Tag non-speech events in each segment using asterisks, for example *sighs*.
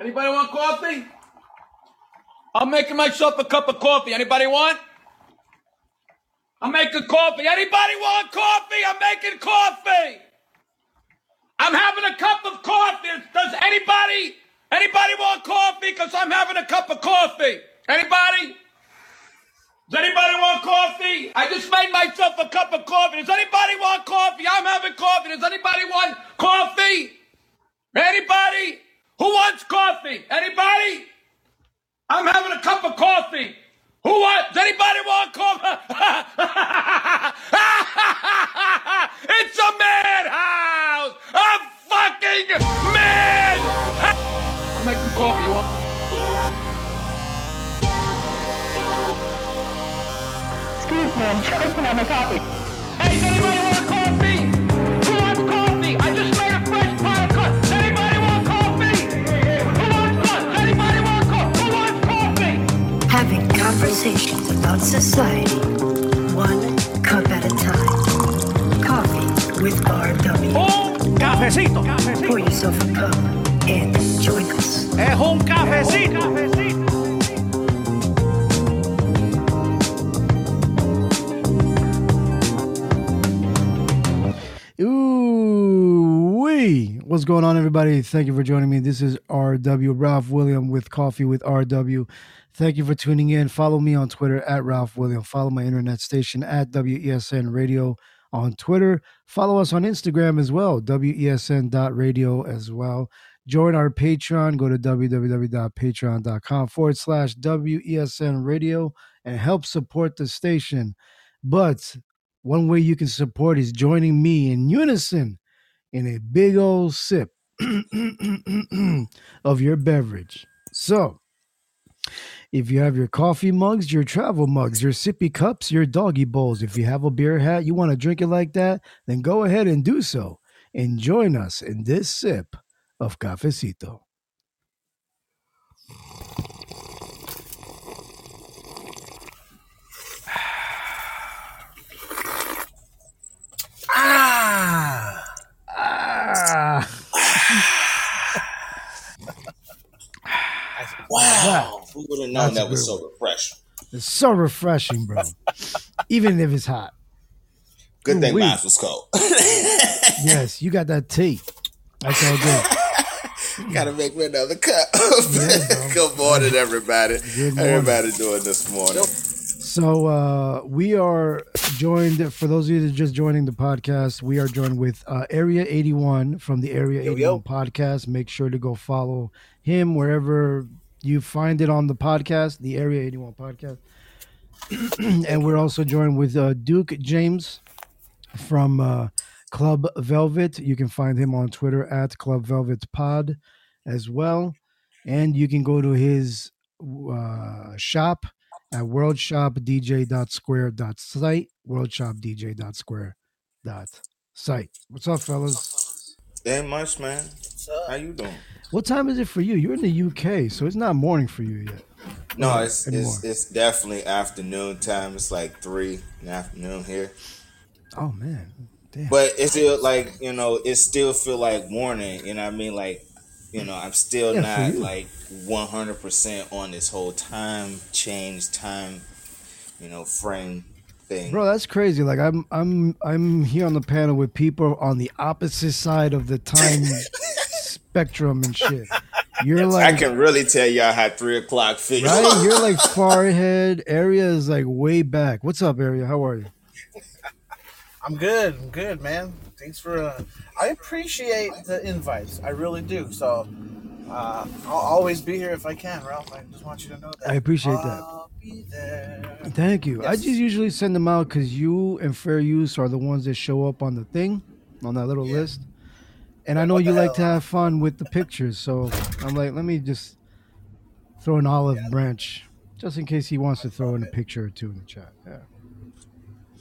Anybody want coffee? I'm making myself a cup of coffee. Anybody want? I'm making coffee. Anybody want coffee? I'm making coffee. I'm having a cup of coffee. Does anybody anybody want coffee? Because I'm having a cup of coffee. Anybody? Does anybody want coffee? I just made myself a cup of coffee. Does anybody want coffee? I'm having coffee. Does anybody want coffee? Anybody? Who wants coffee? Anybody? I'm having a cup of coffee. Who wants? Does anybody want coffee? *laughs* it's a madhouse! A fucking mad! I'm making coffee. You want? Excuse me, I'm choking on my coffee. Conversations about society, one cup at a time. Coffee with RW. Who? Cafecito. Pour yourself a cup and join us. Es un cafecito. Ooh, wee. What's going on, everybody? Thank you for joining me. This is RW Ralph William with Coffee with RW. Thank you for tuning in. Follow me on Twitter at Ralph William. Follow my internet station at WESN Radio on Twitter. Follow us on Instagram as well, WESN.radio as well. Join our Patreon. Go to www.patreon.com forward slash WESN Radio and help support the station. But one way you can support is joining me in unison in a big old sip *clears throat* of your beverage. So, if you have your coffee mugs, your travel mugs, your sippy cups, your doggy bowls, if you have a beer hat, you want to drink it like that, then go ahead and do so. And join us in this sip of cafecito. Ah. Ah! Wow. Would have known that was so refreshing? It's so refreshing, bro. *laughs* Even if it's hot. Good thing Ooh-wee. mine was cold. *laughs* Yes, you got that tea. That's all good. *laughs* Gotta make me another cup. Yeah. Good morning, everybody. Good morning. Everybody doing this morning. So uh, we are joined. For those of you that are just joining the podcast, we are joined with uh, Area 81 from the Area 81 yo. podcast. Make sure to go follow him wherever you find it on the podcast, the Area 81 podcast. *clears throat* and we're also joined with uh, Duke James from uh, Club Velvet. You can find him on Twitter at Club Velvet Pod as well. And you can go to his uh, shop at worldshopdj.square.site. Worldshopdj.square.site. What's up, fellas? Ain't much, man. What's up? How you doing? What time is it for you? You're in the UK, so it's not morning for you yet. No, it's anymore. it's, it's definitely afternoon time. It's like three in the afternoon here. Oh man, damn. But it's still like, you know, it still feel like morning. You know what I mean? Like, you know, I'm still Yeah, not like 100% on this whole time change, time, you know, frame thing. Bro, that's crazy. Like I'm I'm I'm here on the panel with people on the opposite side of the *laughs* time spectrum and shit. *laughs* You're like I can really tell y'all how three o'clock feels. right? You're like *laughs* far ahead. Area is like way back. What's up, Area? How are you? I'm good. I'm good, man. Thanks for. Uh, I appreciate the invites. I really do. So uh, I'll always be here if I can, Ralph. I just want you to know that. I appreciate that. I'll be there. Thank you. I just usually send them out because you and Fair Use are the ones that show up on the thing, on that little Yeah. list. And I know you the like to have fun with the pictures, so I'm like, let me just throw an olive branch just in case he wants to throw in a picture or two in the chat. Yeah.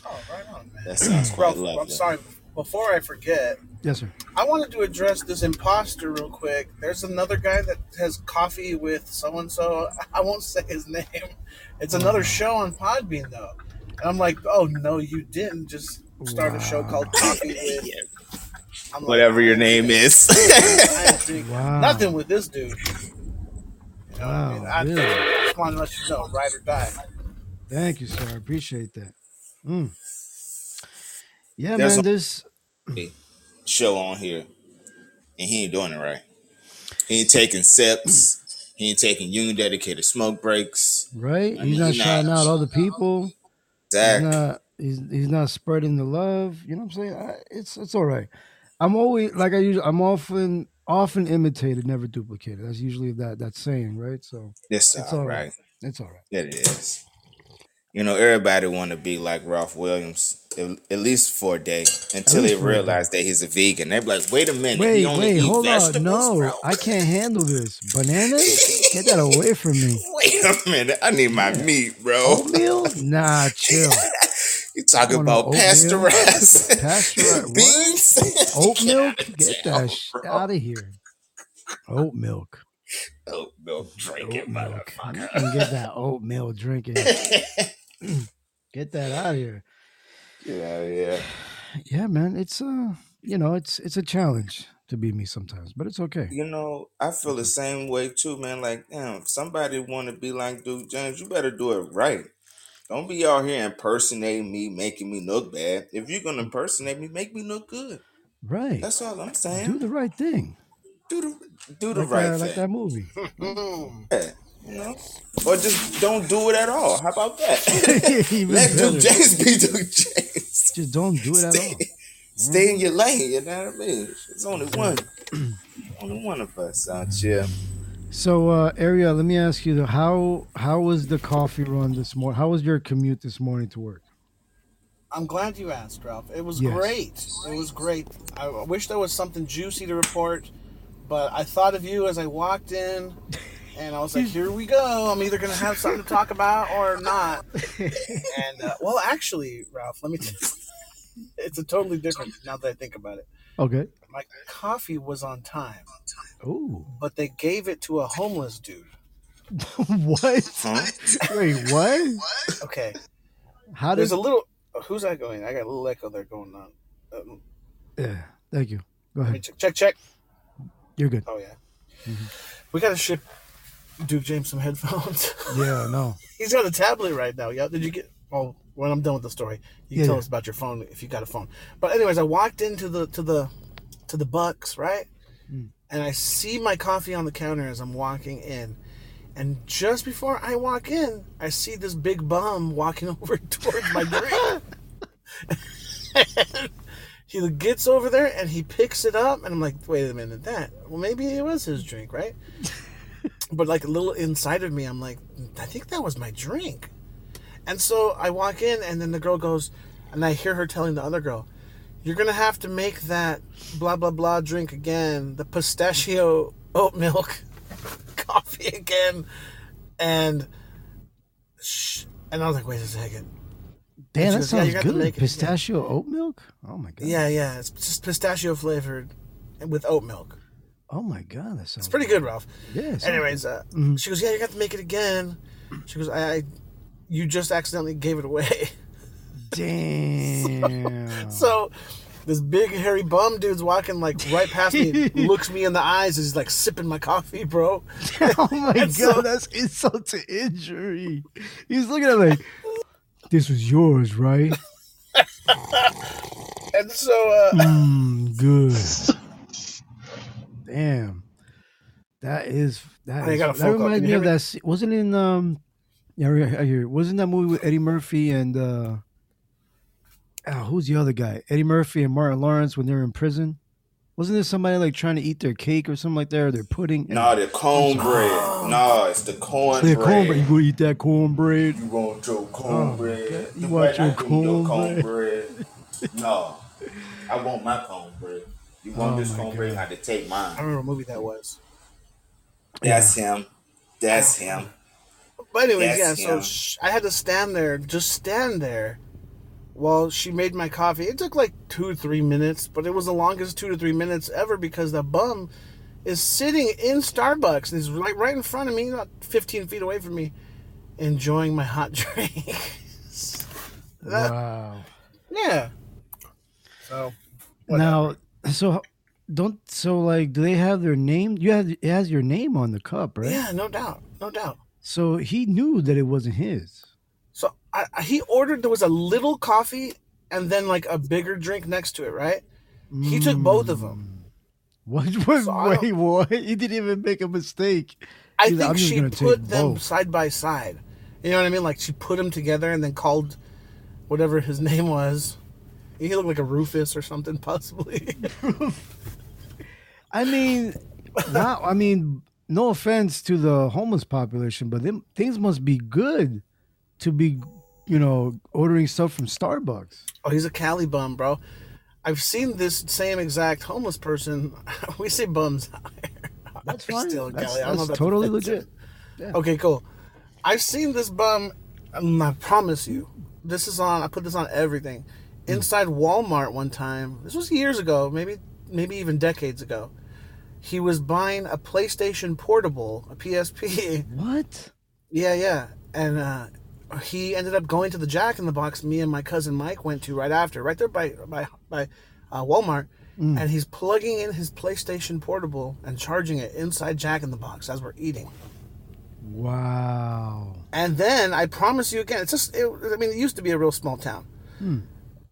Oh, right on, man. That sounds quite Ralph, lovely. I'm sorry. Before I forget, Yes, sir. I wanted to address this imposter real quick. There's another guy that has coffee with so and so. I won't say his name. It's oh, another show on Podbean though. And I'm like, oh no, you didn't just start a show called Coffee *laughs* with I'm like, Whatever your name is. I ain't drink Wow. *laughs* nothing with this dude. You know what I mean? Wow, I really? just want to let you know, ride or die. Thank you, sir. I appreciate that. Mm. Yeah, There's man. a- This show on here, and he ain't doing it right. He ain't taking sips. He ain't taking union dedicated smoke breaks. right. I He's not he not- shouting out other people. He's not. He's he's not spreading the love. You know what I'm saying? I, it's it's all right. I'm always like I usually. I'm often often imitated, never duplicated. That's usually that that saying, right? So It's It's all all right. right. it's all right. Yeah, it is. You know, everybody want to be like Ralph Williams, at, at least for a day, until least they for a day. realize that he's a vegan. They're like, "Wait a minute, Wait, only wait, eat hold on. vegetables, No? I can't handle this. Bananas? *laughs* Get that away from me. Wait a minute, I need my meat, bro. Oatmeal? Nah, *laughs* chill. You talk about pasteurized *laughs* *laughs* beans? Oat milk? Get Get out of that town, sh- bro. out of here. Oat milk. Oat milk drinking Oat milk. You motherfucker. can get that oat oatmeal drinking. *laughs* Get that out of here. yeah, yeah. *sighs* Yeah, man. It's uh, you know, it's it's a challenge to be me sometimes, but it's okay. You know, I feel the same way too, man. Like, damn, if somebody want to be like Duke James, you better do it right. Don't be out here impersonating me, making me look bad. If you're gonna impersonate me, make me look good. Right. That's all I'm saying. Do the right thing. do the do the Like right that, like that movie. *laughs* Yeah, you know, or just don't do it at all. How about that? *laughs* *laughs* Let Duke. James be Duke James. Just don't do it at all. Stay in mm-hmm. your lane. You know what I mean? It's only one, *clears throat* only one of us out here. So, uh, Ariel, let me ask you though, how how was the coffee run this morning? How was your commute this morning to work? I'm glad you asked, Ralph. It was Yes. great. It was great. I wish there was something juicy to report, but I thought of you as I walked in, and I was like, "Here we go. I'm either gonna have something to talk about or not." And uh, well, actually, Ralph, let me. *laughs* T- it's a totally different now that I think about it. Okay. My coffee was on time, Oh, but they gave it to a homeless dude. *laughs* what? Huh? Wait, what? Okay, How there's a little. Who's that going? I got a little echo there going on. Um, Yeah. Thank you. Go ahead. check, check, check. You're good. Oh yeah. We gotta ship Duke James some headphones. Yeah. No. *laughs* He's got a tablet right now. Yeah. Did you get? Well, when I'm done with the story, you can Yeah, tell yeah. us about your phone if you got a phone. But anyways, I walked into the to the to the Bucks right, Mm. and I see my coffee on the counter as I'm walking in. And just before I walk in, I see this big bum walking *laughs* over towards my drink. *laughs* *laughs* he gets over there and he picks it up, and I'm like, wait a minute, that well maybe it was his drink, right? but like a little inside of me, I'm like, I think that was my drink. And so I walk in, and then the girl goes, and I hear her telling the other girl, "You're gonna have to make that blah blah blah drink again, the pistachio oat milk *laughs* coffee again." And sh- and I was like, "Wait a second. Damn, that goes, sounds to good. Pistachio oat milk. Oh my god. Yeah, yeah, it's just pistachio flavored with oat milk. Oh my god, that sounds. It's pretty good, Ralph." Yeah. Anyways, uh, Mhm. she goes, "Yeah, you got to make it again." She goes, "I, I you just accidentally gave it away." *laughs* Damn. So this big hairy bum dude's walking like right past me, *laughs* looks me in the eyes, is like sipping my coffee, bro. *laughs* oh my god, so- that's insult to injury. He's looking at me like, this was yours, right? And so uh, Mm, good. Damn. That is that I is, got a that reminds me of that. Wasn't in um, yeah, I hear. Wasn't that movie with Eddie Murphy and uh, oh, who's the other guy? Eddie Murphy and Martin Lawrence when they were in prison. Wasn't there somebody like trying to eat their cake or something like that, or their pudding? No, the cornbread. No, it's the Yeah, cornbread. cornbread. You go eat that cornbread. You want your cornbread? God. You The want your cornbread? cornbread? no, I want my cornbread. You want Oh this cornbread? I had to take mine. I remember what movie that was. That's him. That's him. But anyways, Yes, yeah. So yeah. sh- I had to stand there, just stand there, while she made my coffee. It took like two, three minutes, but it was the longest two to three minutes ever because the bum is sitting in Starbucks. And he's right, right in front of me, not 15 feet away from me, enjoying my hot *laughs* drink. That- Wow. yeah. So whatever. Now, so don't so like do they have their name? You have it has your name on the cup, right? Yeah, no doubt, no doubt. So he knew that it wasn't his. So I, he ordered there was a little coffee and then like a bigger drink next to it, right? He took both of them. Mm. What? what So I wait, what? He didn't even make a mistake. I He's think "I'm she put them both." side by side. You know what I mean? Like she put them together and then called whatever his *laughs* name was. He looked like a Rufus or something, *laughs* possibly. *laughs* I mean, wow. I mean, no offense to the homeless population, but them things must be good to be, you know, ordering stuff from Starbucks. oh, he's a Cali bum, bro. I've seen this same exact homeless person. *laughs* we say bums. *laughs* That's fine. still in that's Cali. I don't know that's that's totally offensive. legit. Okay, cool. I've seen this bum. um, I promise you, this is on. I put this on everything. Inside Walmart one time. This was years ago, maybe maybe even decades ago. He was buying a PlayStation Portable, a PSP. What? Yeah, yeah, and uh, he ended up going to the Jack in the Box. Me and my cousin Mike went to right after, right there by by by uh, Walmart. And he's plugging in his PlayStation Portable and charging it inside Jack in the Box as we're eating. Wow. And then I promise you again, it's just, it, I mean, it used to be a real small town.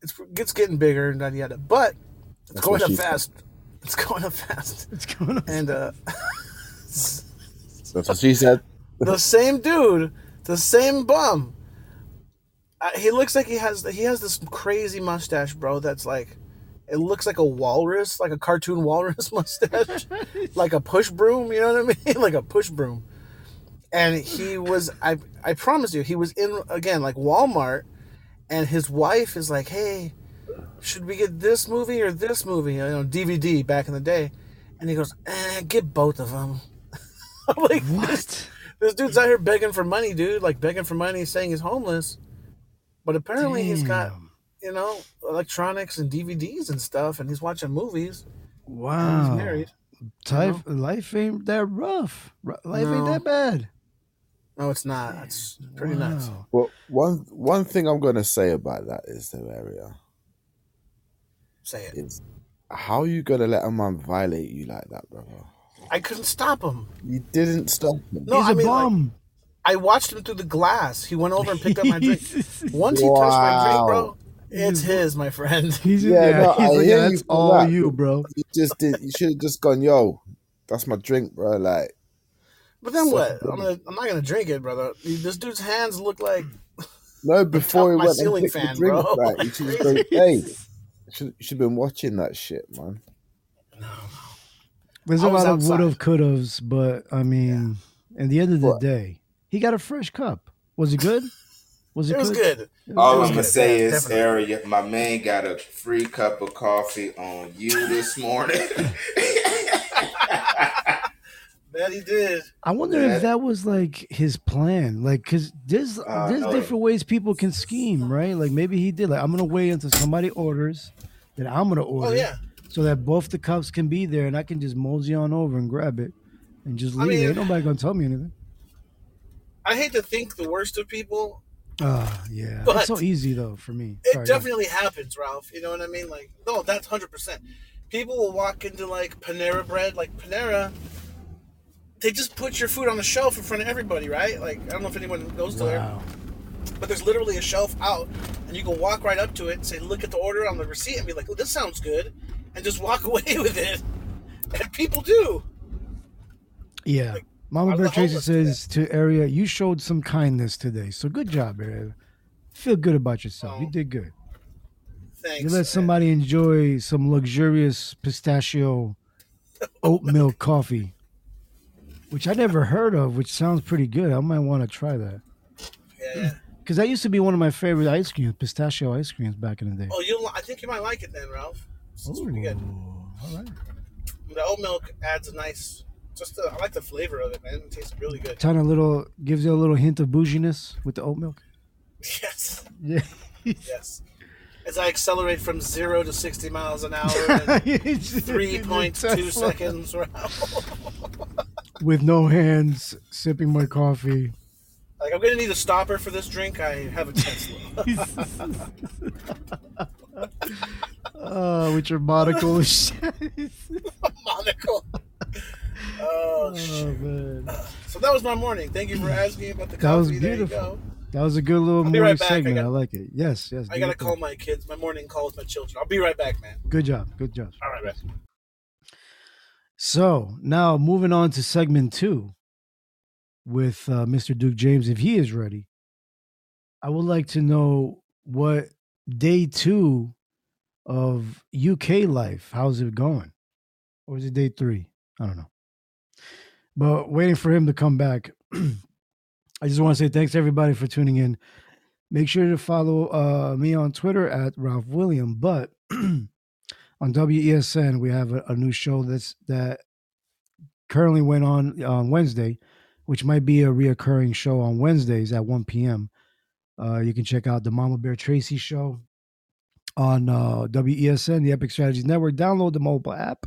It's, it's getting bigger and yada yada, but it's That's going up fast. said. Fast. It's going up fast. It's going up. And uh, That's what she said. the same dude, the same bum. Uh, he looks like he has he has this crazy mustache, bro. That's like, it looks like a walrus, like a cartoon *laughs* walrus mustache, *laughs* like a push broom. You know what I mean? *laughs* like a push broom. And he was, I I promise you, he was in again like Walmart, and his wife is like, hey, should we get this movie or this movie? You know, DVD back in the day, and he goes, eh, get both of them. *laughs* I'm like, What? *laughs* this dude's out here begging for money, dude. Like begging for money, saying he's homeless. But apparently he's got, you know, electronics and DVDs and stuff, and he's watching movies. And Wow. he's married. Life, life ain't that rough. Ru- Life ain't that bad. No, it's not. It's pretty nuts. Well, one one thing I'm gonna say about that is the area Say it. is how you gonna let a man violate you like that, brother? I couldn't stop him. You didn't stop him. No, He's I a mean, like, bum. I watched him through the glass. He went over and picked up my drink. *laughs* Once he touched my drink, bro, it's his, my friend. *laughs* He's Yeah, yeah, no, he's like, yeah, that's for all that. you, bro. You just did. You should have just gone, yo. That's my drink, bro. Like, But then So what? dumb. I'm gonna. I'm not gonna drink it, brother. This dude's hands look like. no, *laughs* before he my went and ceiling the fan, drink, bro. right? You should have gone, hey. You Should should have been watching that shit, man. No, There's I a lot of would have, outside. could have's, but I mean, at the end of the What? day, he got a fresh cup. Was it good? Was it, It was good. All was I'm gonna say Yeah, is, definitely. area, my man got a free cup of coffee on you this morning. *laughs* That he did. I wonder Yeah. if that was like his plan, like because there's Uh, there's no. different ways people can scheme, right? Like maybe he did. Like I'm gonna wait until somebody orders, then I'm gonna order, Oh yeah. so that both the cups can be there, and I can just mosey on over and grab it, and just I leave. it. mean- Ain't nobody gonna tell me anything. I hate to think the worst of people. Ah, yeah, But it's so easy though for me. It Sorry, definitely happens, Ralph. You know what I mean? Like, no, that's hundred percent. People will walk into like Panera Bread, like Panera. They just put your food on the shelf in front of everybody, right? Like, I don't know if anyone goes to there, but there's literally a shelf out, and you can walk right up to it and say, "Look at the order on the receipt," and be like, "Oh, this sounds good," and just walk *laughs* away with it. And people do. Yeah. Like, Mama Bear Tracy says to Area, you showed some kindness today. So good job, Area. Feel good about yourself. You Oh, did good. Thanks. You let man. somebody enjoy some luxurious pistachio *laughs* oat milk coffee, which I never heard of, which sounds pretty good. I might want to try that. Yeah, yeah. Because that used to be one of my favorite ice creams, pistachio ice creams back in the day. Oh, you. I think you might like it then, Ralph. It's pretty good. All right. The oat milk adds a nice. Just the, I like the flavor of it, man. It tastes really good. Kind of little, gives you a little hint of bouginess with the oat milk. *laughs* Yes. Yeah. Yes. As I accelerate from zero to 60 miles an hour *laughs* in 3.2 seconds. *laughs* With no hands, sipping my coffee. Like, I'm going to need a stopper for this drink. I have a Tesla. *laughs* Uh, with your monocle. Oh, Oh, shit. man. So that was my morning. Thank you for asking about the coffee. That was coffee. There you beautiful. That was a good little morning right. I segment. I, got- like it. Yes, yes. I gotta call my kids. My morning call with my children. I'll be right back, man. Good job. Good job. All right, man. So now moving on to segment two with uh, Mr. Duke James, if he is ready. I would like to know what day two of UK life, how's it going? Or is it day three? I don't know. But waiting for him to come back. *clears throat* I just want to say thanks everybody for tuning in. Make sure to follow uh, me on Twitter at Ralph William. But *clears throat* on WESN, we have a, a new show that's that currently went on on Wednesday, which might be a reoccurring show on Wednesdays at 1 p.m. Uh, you can check out the Mama Bear Tracy show on uh, WESN, the Epic Strategies Network. Download the mobile app.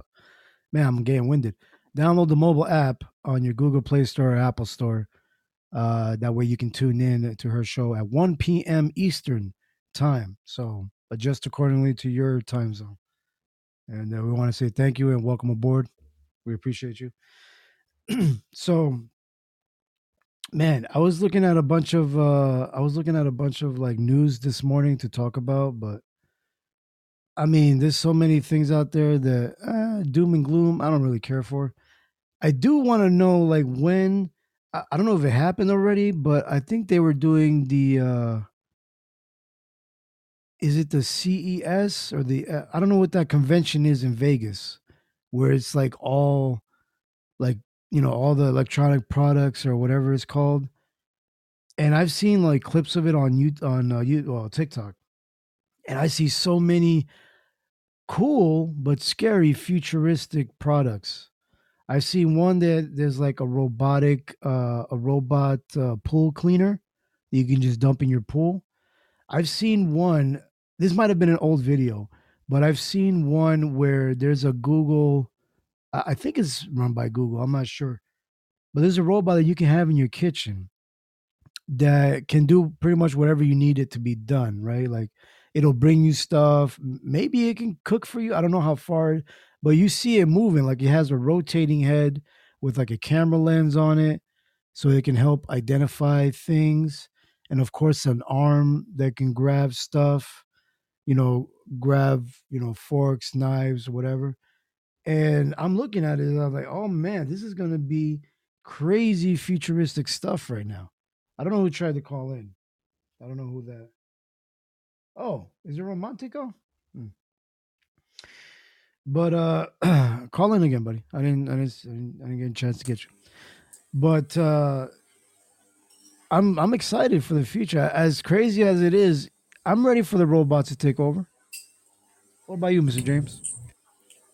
Man, I'm getting winded. Download the mobile app on your Google Play Store or Apple Store. Uh, that way you can tune in to her show at 1 p.m. Eastern time. So adjust accordingly to your time zone. And uh, we want to say thank you and welcome aboard. We appreciate you. *clears throat* so, man, I was looking at a bunch of uh I was looking at a bunch of like news this morning to talk about, but I mean, there's so many things out there that uh, doom and gloom. I don't really care for. I do want to know like when. I, I don't know if it happened already, but I think they were doing the. uh Is it the CES or the? Uh, I don't know what that convention is in Vegas, where it's like all, like you know, all the electronic products or whatever it's called. And I've seen like clips of it on you on uh, you well TikTok, and I see so many cool but scary futuristic products. I've seen one that there's like a robotic, uh, a robot uh, pool cleaner that you can just dump in your pool. I've seen one. This might have been an old video, but I've seen one where there's a Google. I I think it's run by Google. I'm not sure, but there's a robot that you can have in your kitchen that can do pretty much whatever you need it to be done. Right, like it'll bring you stuff. Maybe it can cook for you. I don't know how far, but you see it moving. Like it has a rotating head with like a camera lens on it, so it can help identify things. And of course, an arm that can grab stuff. You know, grab you know forks, knives, whatever. And I'm looking at it, and I'm like, oh man, this is gonna be crazy futuristic stuff right now. I don't know who tried to call in. I don't know who that. Oh, is it Romantico? Hmm. But uh *clears throat* call in again, buddy. I didn't I didn't I didn't, I didn't get a chance to get you. But uh I'm I'm excited for the future. As crazy as it is, I'm ready for the robots to take over. What about you, Mr. James?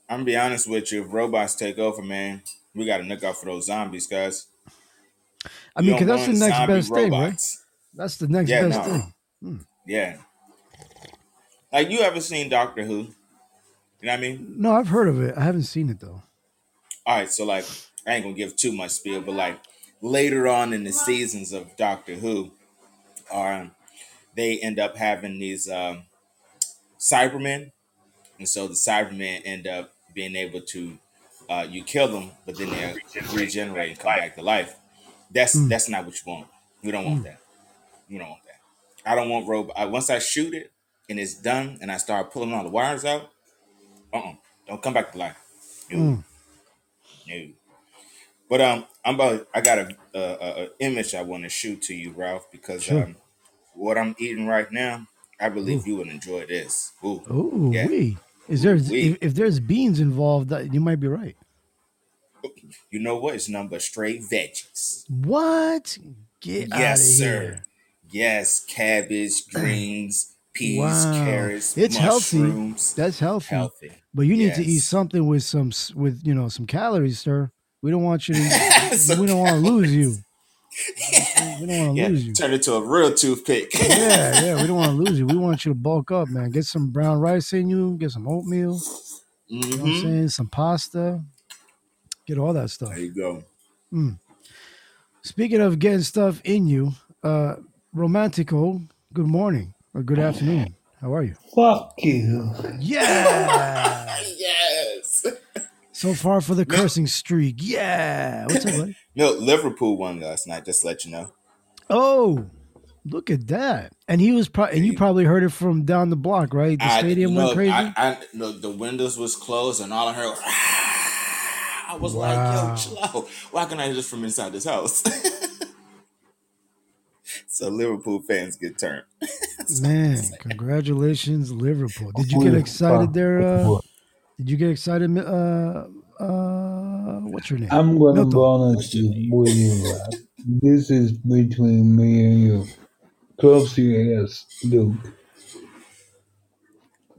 I'm gonna be honest with you. If robots take over, man, we got to look out for those zombies, guys. I mean, because that's the next best thing, right? That's the next Yeah, best no. thing. Yeah. Like you ever seen Doctor Who? You know what I mean? No, I've heard of it. I haven't seen it though. All right, so like I ain't gonna give too much spiel, but like later on in the seasons of Doctor Who, um, they end up having these um, Cybermen, and so the Cybermen end up being able to uh, you kill them, but then they regenerate and come back to life. That's Mm. that's not what you want. We don't want that. We don't want that. I don't want robot. I, once I shoot it and it's done, and I start pulling all the wires out, uh, uh don't come back to life. No. Mm. No. But um, I'm about. I got a, a, a, image I want to shoot to you, Ralph, because Sure. um, what I'm eating right now, I believe Ooh. you would enjoy this. Ooh, Oh, Yeah. wee. Is there if, if there's beans involved, that you might be right. you know what? It's but straight veggies. What? Get out of yes, sir. here. Yes, cabbage, *clears throat* greens, peas, Wow. carrots, It's healthy. That's healthy. Healthy. But you need to eat something with some with you know some calories, sir. We don't want you to. *laughs* We don't want to lose you. calories. We don't want to *laughs* yeah, lose you. turn it to a real toothpick. Yeah, yeah. We don't want to lose you. We want you to bulk up, man. Get some brown rice in you. Get some oatmeal. You know what I'm Mhm. saying? Some pasta. Get all that stuff. There you go. Speaking of getting stuff in you, uh, Romantico, good morning or good afternoon. How are you? Fuck you. Yeah. *laughs* Yes. So far for the cursing streak. Yeah. What's up, buddy? No, Liverpool won last night. Just to let you know. Oh, look at that. And he was probably, and you probably heard it from down the block, right? The stadium went look, crazy. I, I, no, the windows was closed, and all I heard. Was, I was like, "Yo, chill out. Why can I hear this from inside this house?" *laughs* so Liverpool fans get turned. *laughs* *laughs* Man, congratulations, Liverpool. Did you get excited there? Uh, did you get excited? Uh, uh, what's your name? I'm gonna Milton. be honest with you. Rap. This is between me and you. Close your ears, Luke.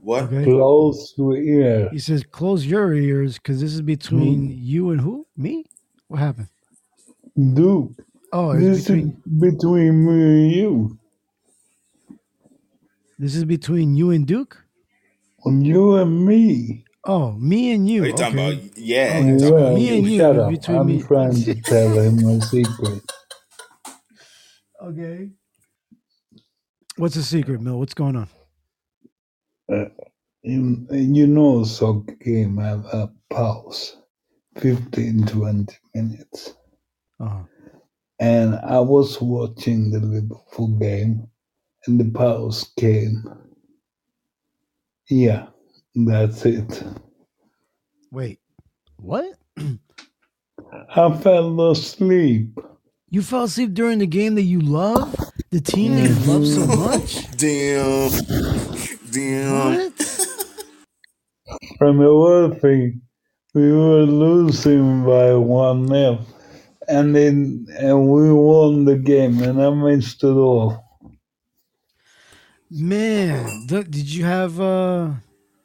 What? Okay. Close your ear. He says, "Close your ears, because this is between you and who? Me? What happened? Duke. Oh, it's This between is between me and you. This is between you and Duke. You and me. Oh, me and you. Are you talking okay. about? Yeah. Oh, you talking Well, about me and you, shut but up. between I'm me- trying to tell him a *laughs* secret. Okay. What's the secret, Mill? What's going on? You, you know, soccer game have a pause, 15, 20 minutes. Uh-huh. And I was watching the Liverpool game, and the pause came. Yeah, that's it. Wait, what? I fell asleep. You fell asleep during the game that you love, the team that you mm. love so much. *laughs* Damn. Damn. What? From the other thing, we were losing by 1 0. And then and we won the game, and I missed it all. Man, th- did you have? uh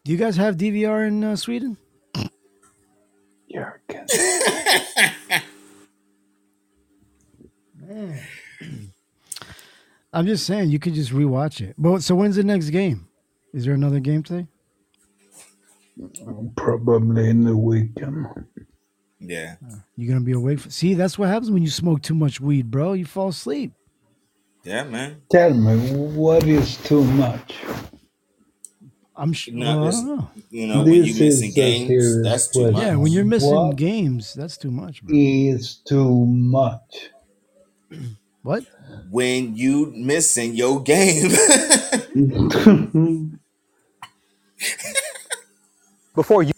Do you guys have DVR in uh, Sweden? Jurgen. *laughs* Man. I'm just saying you could just rewatch it. But so when's the next game? Is there another game today? Probably in the weekend. Yeah. You're gonna be awake? For- See, that's what happens when you smoke too much weed, bro. You fall asleep. Yeah, man. Tell me, what is too much? I'm sure. No, well, I this- don't know. You know, when you This missing is games, that's too question. much. Yeah, when you're missing What? games, that's too much, bro. Is too much. *clears throat* What? When you missing your game. *laughs* *laughs* Before you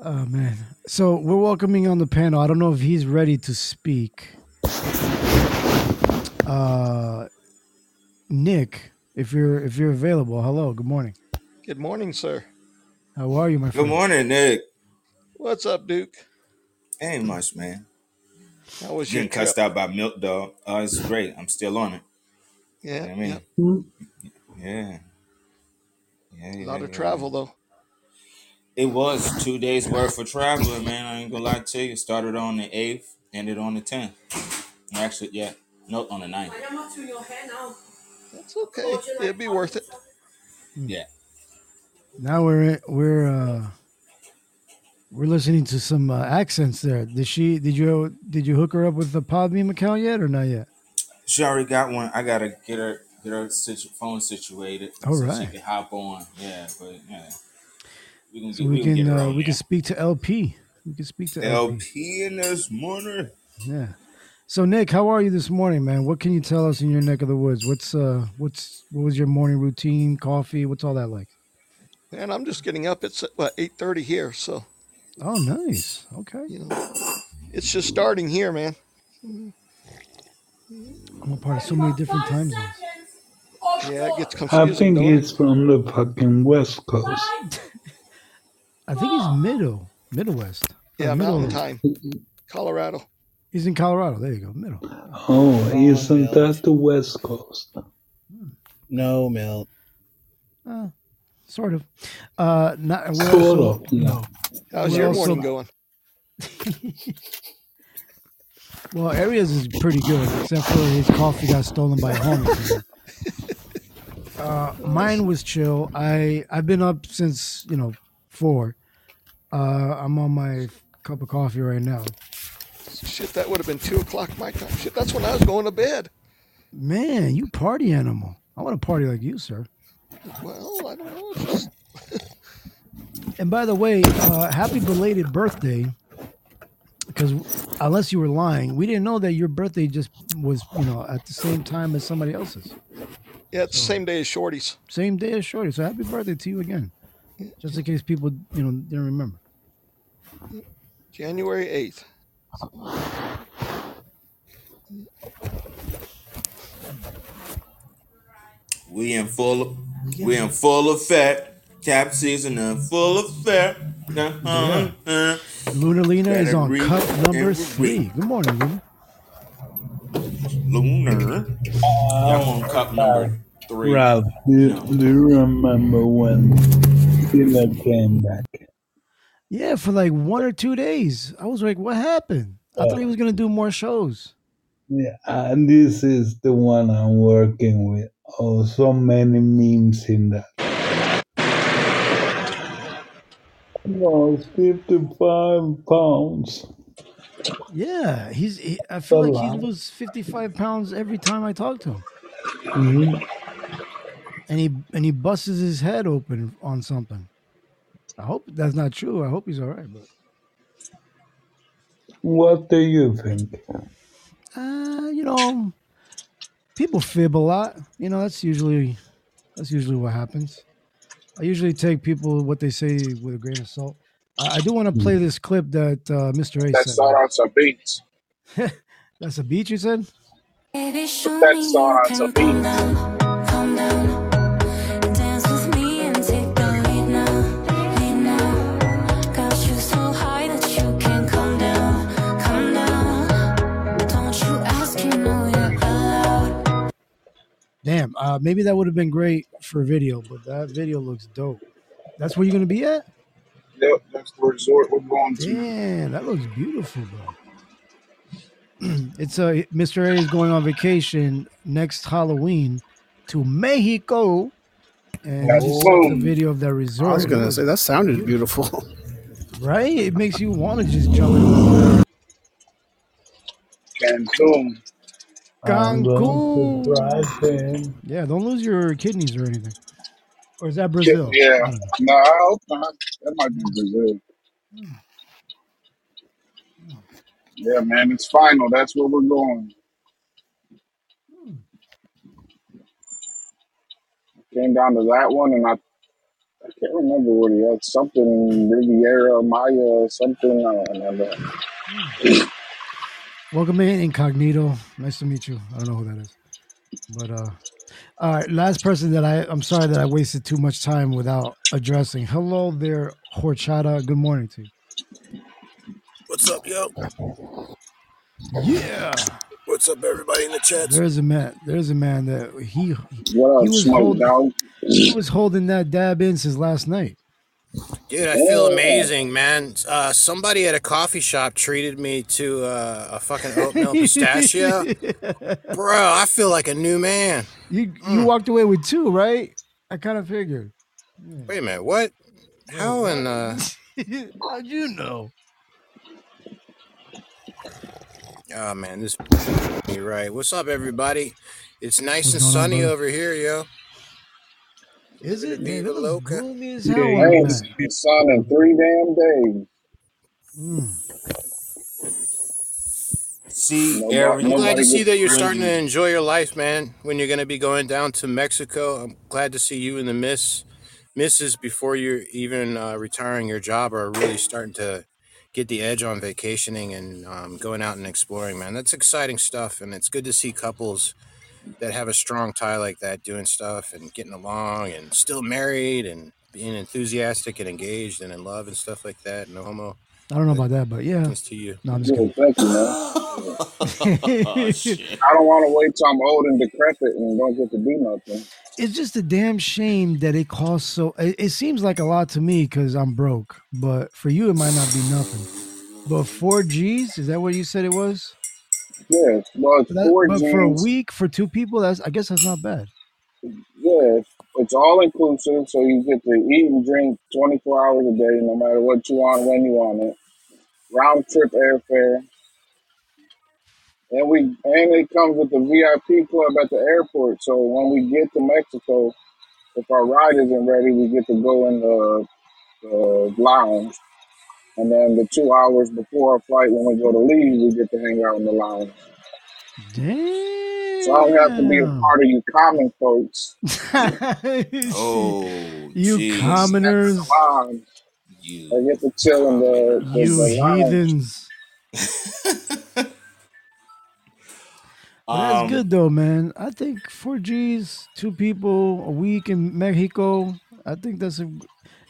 Oh man. So we're welcoming on the panel. I don't know if he's ready to speak. Uh Nick, if you're if you're available, hello, good morning. Good morning, sir. How are you, my friend? Good morning, Nick. What's up, Duke? Ain't much, man. How was your Getting trip? cussed out by Milk Dog. Oh, it's great. I'm still on it. Yeah, I mean, yeah. yeah. Yeah, a yeah, lot of yeah. travel though. It was two days worth of traveling, man. I ain't gonna lie to you. Started on the eighth, ended on the tenth. Actually, yeah, no, on the 9th. That's okay. It'd be worth it. Yeah. Now we're we're uh we're listening to some uh, accents there. Did she did you did you hook her up with the Podbean account yet or not yet? She already got one. I gotta get her get her situ- phone situated All so right. she can hop on. Yeah, but yeah, we can So get, we we can get can her uh, on we can there. speak to LP. We can speak to LP. LP in this morning. Yeah. So Nick, how are you this morning, man? What can you tell us in your neck of the woods? What's uh what's what was your morning routine? Coffee? What's all that like? And I'm just getting up. It's what eight thirty here, so Oh, nice. Okay. you know, it's just starting here, man. I'm a part of so many different time zones. Yeah, it gets I think don't it? it's from the fucking West Coast. I think he's middle, Middle West. Yeah, middle. Mountain Time, Colorado. He's in Colorado. There you go, middle. Oh, isn't that the West Coast? No, Milt. Uh, sort of. Uh, not we're Sort also, of, no. How's We're your also- morning going? *laughs* Well, Area's is pretty good, except for his coffee got stolen by a homeless. uh, mine was chill. I I've been up since you know four. Uh, I'm on my cup of coffee right now. Shit, that would have been two o'clock my time. Shit, that's when I was going to bed. Man, you party animal. I want to party like you, sir. Well, I don't know. And by the way, uh, happy belated birthday. Because unless you were lying, we didn't know that your birthday just was, you know, at the same time as somebody else's. Yeah, it's the same day as Shorty's. Same day as Shorty. So happy birthday to you again. Just in case people, you know, didn't remember. January 8th. We in full of, we in full effect. Cap season in full effect. Uh-huh. Uh, Lunar Lena is Better on read cup number every three. week. Good morning, Luna. Lunar. I'm on cup number three. Ralph, do you, do you remember when Tina came back? Yeah, for like one or two days. I was like, what happened? I thought he was gonna do more shows. Yeah, and this is the one I'm working with. Oh, so many memes in that. Lost 55 pounds. Yeah, he's. He, I feel like he loses fifty-five pounds every time I talk to him, Mhm. and he and he busts his head open on something. I hope that's not true. I hope he's all right. But What do you think? uh, you know, people fib a lot. You know, that's usually that's usually what happens. I usually take people what they say with a grain of salt. I, I do want to play this clip that uh, Mr. A That sent. song on some beats. *laughs* That's a beat you said. Put that song on some beats. Damn, uh, maybe that would have been great for video, but that video looks dope. That's where you're gonna be at? Yep, that's the resort we're going to. Damn, that looks beautiful, bro. *clears throat* it's uh, Mr. A is going on vacation next Halloween to Mexico, and That's I just saw the video of that resort. I was gonna say that sounded beautiful. *laughs* right? It makes you want to just jump in. the Cancun. I'm going to Cancun. Yeah, don't lose your kidneys or anything. Or is that Brazil? Yeah. No, I hope not. That might be Brazil. Hmm. Yeah, man, it's final. That's where we're going. Hmm. Came down to that one, and I, I can't remember what he had. Something Riviera Maya, something. I don't remember. Hmm. *clears throat* Welcome in, Incognito. Nice to meet you. I don't know who that is. But uh all right, last person that I I'm sorry that I wasted too much time without addressing. Hello there, Horchata. Good morning to you. What's up, yo? Yeah. What's up, everybody in the chat? There's a man there's a man that he What he was holding Dog? he was holding that dab in since last night. Dude, I feel amazing, man. Uh, somebody at a coffee shop treated me to uh, a fucking oatmeal pistachio. *laughs* Bro, I feel like a new man. You you walked away with two, right? I kind of figured. Wait a minute, what? How in uh *laughs* How'd you know? Oh man, this *laughs* you right. What's up everybody? It's nice What's and going on, sunny over here, yo. Is it? Viva Man, it looks Loca. gloomy as Yeah, hell I out ain't there. seen sun in three damn days. Mm. See, Nobody, Eric, I'm glad to see that you're when starting to enjoy your life, man. When you're going to be going down to Mexico, I'm glad to see you and the miss, misses before you're even uh, retiring your job are really starting to get the edge on vacationing and um, going out and exploring, man. That's exciting stuff, and it's good to see couples that have a strong tie like that doing stuff and getting along and still married and being enthusiastic and engaged and in love and stuff like that. No homo. I don't know about that, but yeah. Blessings to you. No, I'm just kidding. thank you, man. oh. I don't want to wait till I'm old and decrepit and don't get to do nothing. it's just a damn shame that it costs so. It, it seems like a lot to me because I'm broke, but for you it might not be nothing. But four G's is that what you said it was? Yeah, well, that, four but for a week for two people, that's I guess that's not bad. Yeah, it's all inclusive, so you get to eat and drink 24 hours a day, no matter what you want, when you want it. Round trip airfare, and we and it comes with the VIP club at the airport. So when we get to Mexico, if our ride isn't ready, we get to go in the the lounge, and then the two hours before our flight when we go to leave, we get to hang out in the lounge. So I don't have to be a Damn. part of you common folks. *laughs* Oh, you jeez. commoners, Lounge. You. I get to chill in the, the, you the lounge. heathens. But that's *laughs* Um, good though, man. I think four G's, two people a week in Mexico. I think that's a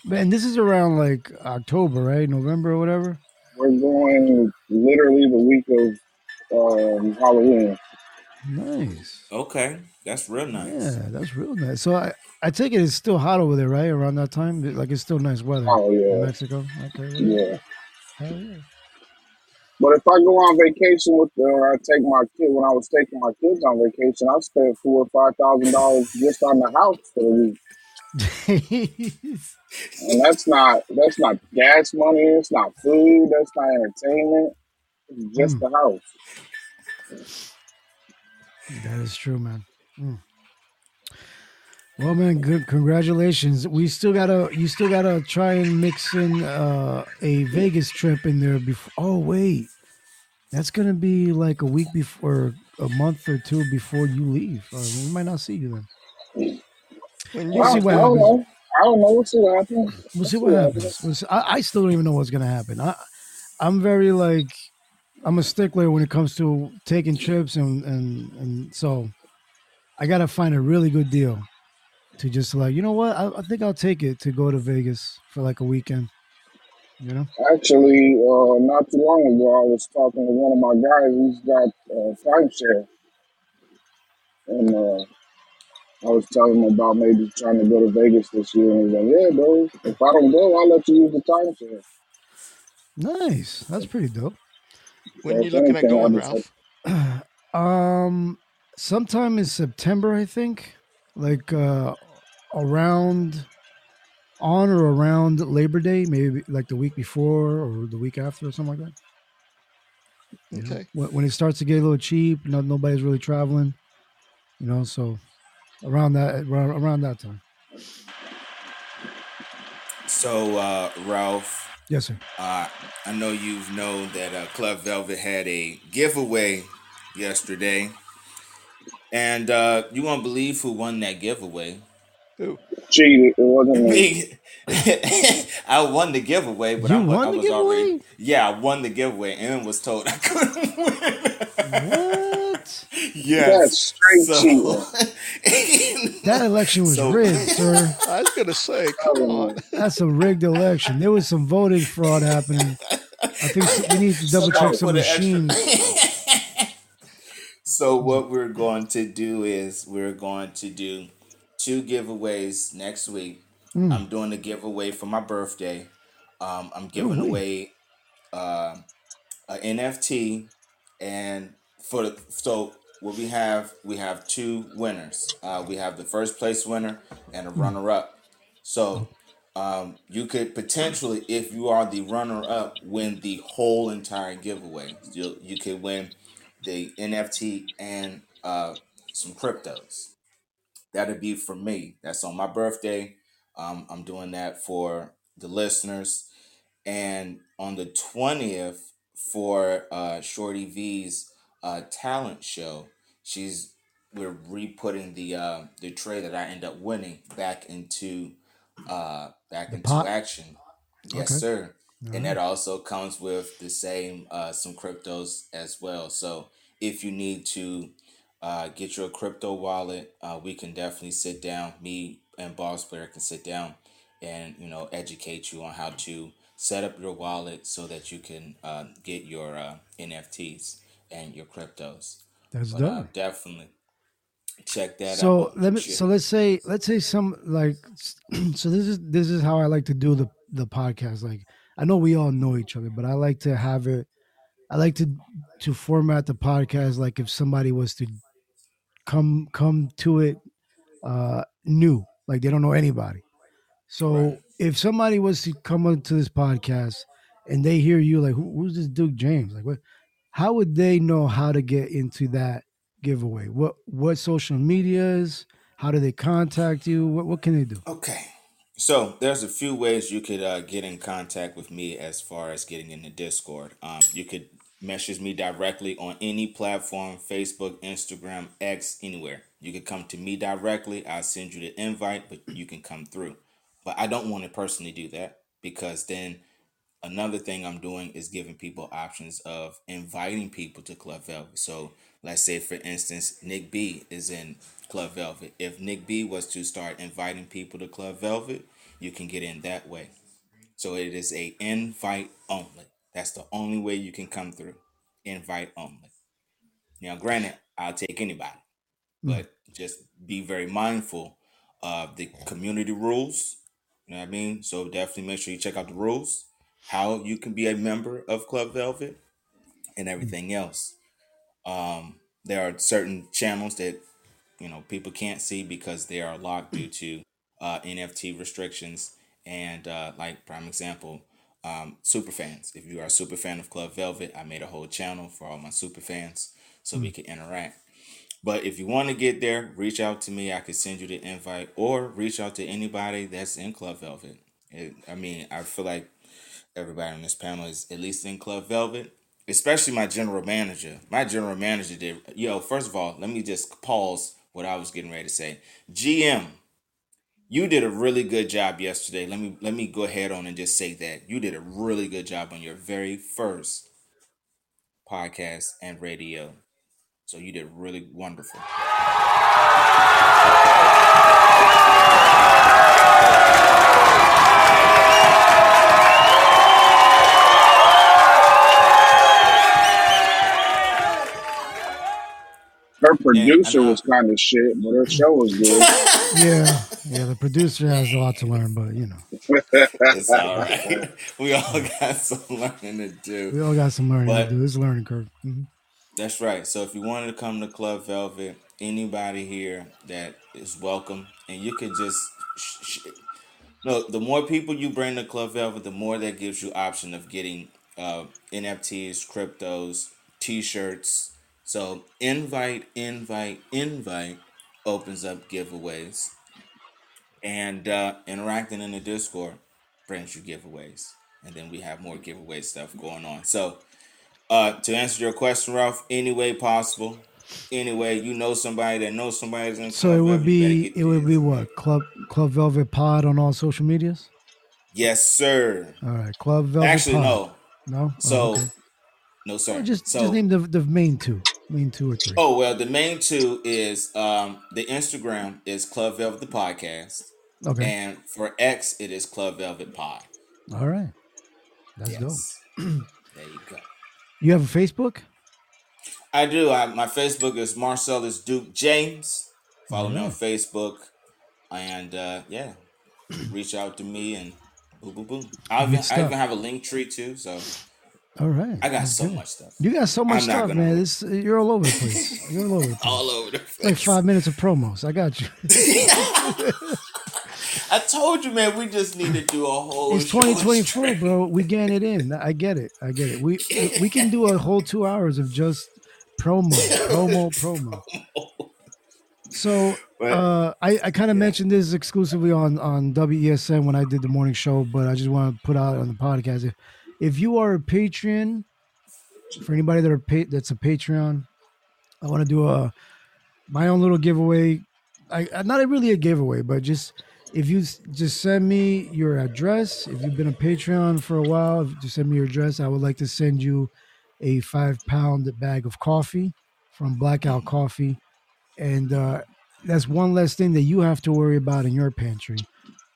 man. This is around like October, right? November or whatever. We're going literally the week of um, Halloween. Nice. Okay, that's real nice. Yeah, that's real nice. So I, I take it it's still hot over there, right? Around that time, like it's still nice weather Oh in yeah, Mexico. Okay, right. yeah. Hell yeah. But if I go on vacation with the, or I take my kid when I was taking my kids on vacation, I spent four or five thousand dollars just on the house for the week, and that's not that's not gas money, it's not food, that's not entertainment, it's just Mm, the house. that is true, man. Mm. Well, man, good. Congratulations. We still gotta. You still gotta try and mix in uh, a Vegas trip in there before. Oh wait, that's gonna be like a week before, a month or two before you leave. Uh, we might not see you then. When We'll I, see what don't happens. know. I don't know what's gonna happen. We'll We'll see what happens. We'll see. I, I still don't even know what's gonna happen. I, I'm very like, I'm a stickler when it comes to taking trips, and and and so I gotta find a really good deal to just like, you know what? I, I think I'll take it to go to Vegas for like a weekend. You know? Actually, uh, not too long ago, I was talking to one of my guys. He's got uh, timeshare, and uh, I was telling him about maybe trying to go to Vegas this year. And he's like, "Yeah, bro. If I don't go, I'll let you use the timeshare." Nice. That's pretty dope. when So you if looking at going, just Ralph? *clears throat* um, sometime in September, I think, like uh, around on or around Labor Day, maybe like the week before or the week after or something like that. You know, Okay. when, when it starts to get a little cheap, not nobody's really traveling. You know, so around that around, around that time. So, uh, Ralph, Yes, sir. uh, I know you've known that uh, Club Velvet had a giveaway yesterday, and uh, you won't believe who won that giveaway. Who? cheated. It wasn't me. Me, *laughs* I won the giveaway, but You I'm, I won the was already giveaway? yeah, I won the giveaway and was told I couldn't *laughs* win. What? yes, That's straight *laughs* so cheating. That election was so rigged, *laughs* sir. I was gonna say, come on. That's a rigged election. There was some voting fraud happening. I think we need to double check some for the machines. *laughs* so what we're going to do is we're going to do two giveaways next week. Mm. I'm doing a giveaway for my birthday. Um, I'm giving wait. away uh, a NFT, and for the, so what we have, we have two winners. Uh, we have the first place winner and a Hmm. runner up. So um, you could potentially, if you are the runner up, win the whole entire giveaway. You you could win the NFT and uh, some cryptos. That'd be for me. That's on my birthday. Um, I'm doing that for the listeners. And on the 20th, for uh, Shorty V's uh, talent show, she's we're re-putting the uh, the tray that I end up winning back into uh, back The into pot? action. Yes, Okay. sir. All And right. that also comes with the same uh, some cryptos as well. So if you need to uh, get your crypto wallet, uh, we can definitely sit down. Me and Boss Player can sit down and you know educate you on how to set up your wallet so that you can uh, get your uh, NFTs and your cryptos. That's But uh, dope. definitely check that So out. let me. So let's say let's say some like. *clears throat* So this is this is how I like to do the the podcast. Like I know we all know each other, but I like to have it. I like to to format the podcast like if somebody was to come come to it uh new, like they don't know anybody. So Right. if somebody was to come onto this podcast and they hear you like, Who, who's this Duke James? Like, what? How would they know how to get into that giveaway? What what social medias? How do they contact you? What what can they do? Okay. So there's a few ways you could uh, get in contact with me as far as getting in the Discord. Um, you could message me directly on any platform, Facebook, Instagram, X, anywhere. You could come to me directly. I'll send you the invite, but you can come through. But I don't want to personally do that because then another thing I'm doing is giving people options of inviting people to Club Velvet. So let's say for instance, Nick B is in Club Velvet. If Nick B was to start inviting people to Club Velvet, you can get in that way. So it is a invite only. That's the only way you can come through. Invite only. Now, granted, I'll take anybody, hmm. but just be very mindful of the community rules. You know what I mean? So definitely make sure you check out the rules, how you can be a member of Club Velvet, and everything else. Um, there are certain channels that you know people can't see because they are locked due to uh, NFT restrictions. And uh, like prime example, um, super fans. If you are a super fan of Club Velvet, I made a whole channel for all my super fans so we can interact. But if you want to get there, reach out to me. I could send you the invite or reach out to anybody that's in Club Velvet. It, I mean, I feel like everybody on this panel is at least in Club Velvet, especially my general manager. My general manager did, yo, first of all, let me just pause what I was getting ready to say. GM, you did a really good job yesterday. Let me let me go ahead on and just say that. You did a really good job on your very first podcast and radio. So you did really wonderful. Her producer know was kind of shit, but her show was good. *laughs* Yeah, yeah. The producer has a lot to learn, but you know, *laughs* it's all right. *laughs* We all got some learning to do. we all got some learning to But do. It's a learning curve. hmm That's right. So if you wanted to come to Club Velvet, anybody here that is welcome, and you could just sh- sh- no. The more people you bring to Club Velvet, the more that gives you option of getting uh, NFTs, cryptos, T-shirts. So invite, invite, invite opens up giveaways, and uh, interacting in the Discord brings you giveaways, and then we have more giveaway stuff going on. So uh, to answer your question, Ralph, any way possible, anyway, you know somebody that knows somebody that's in So Club it would Velvet, be it would be what Club Club Velvet Pod on all social medias. Yes, sir. All right, Club Velvet. Actually, Pod. no. no. Oh, So, okay. no, Or sir. just So, just name the the main two, main two or three. oh well, the main two is um the Instagram is Club Velvet the podcast, Okay. and for X it is Club Velvet Pod. All right. That's Yes, dope. *clears throat* there you go. You have a Facebook? I do. I, my Facebook is Marcellus Duke James. Follow me on Facebook, and uh, yeah, *clears throat* reach out to me and boom, boom, boom. I even, I even have a Linktree too. So All right. I got so good. much stuff. You got so much I'm stuff, man. This you're all over the place. *laughs* You're all over the place. all over the It's like five minutes of promos. I got you. *laughs* I told you, man. We just need to do a whole. It's 2024, bro. We getting it in. I get it. I get it. We we can do a whole two hours of just promo, promo, *laughs* promo. So uh, I, I kind of yeah, mentioned this exclusively on on WESN when I did the morning show, but I just want to put out on the podcast. If, if you are a Patreon, for anybody that are pa- that's a Patreon, I want to do a my own little giveaway. I not really a giveaway, but just if you just send me your address. If you've been a Patreon for a while, just send me your address. I would like to send you a five pound bag of coffee from Blackout Coffee, and uh, that's one less thing that you have to worry about in your pantry.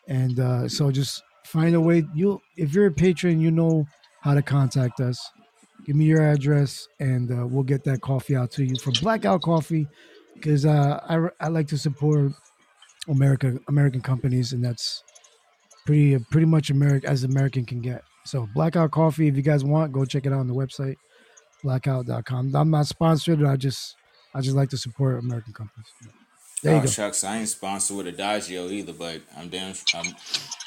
And uh, so just find a way. You, if you're a patron, you know how to contact us. Give me your address, and uh, we'll get that coffee out to you from Blackout Coffee, because uh, I I like to support America American companies, and that's pretty pretty much America as American can get. So Blackout Coffee, if you guys want, go check it out on the website, blackout.com. I'm not sponsored. I just I just like to support American companies. There you Oh go. shucks, I ain't sponsored with Adagio either, but I'm damn, I'm,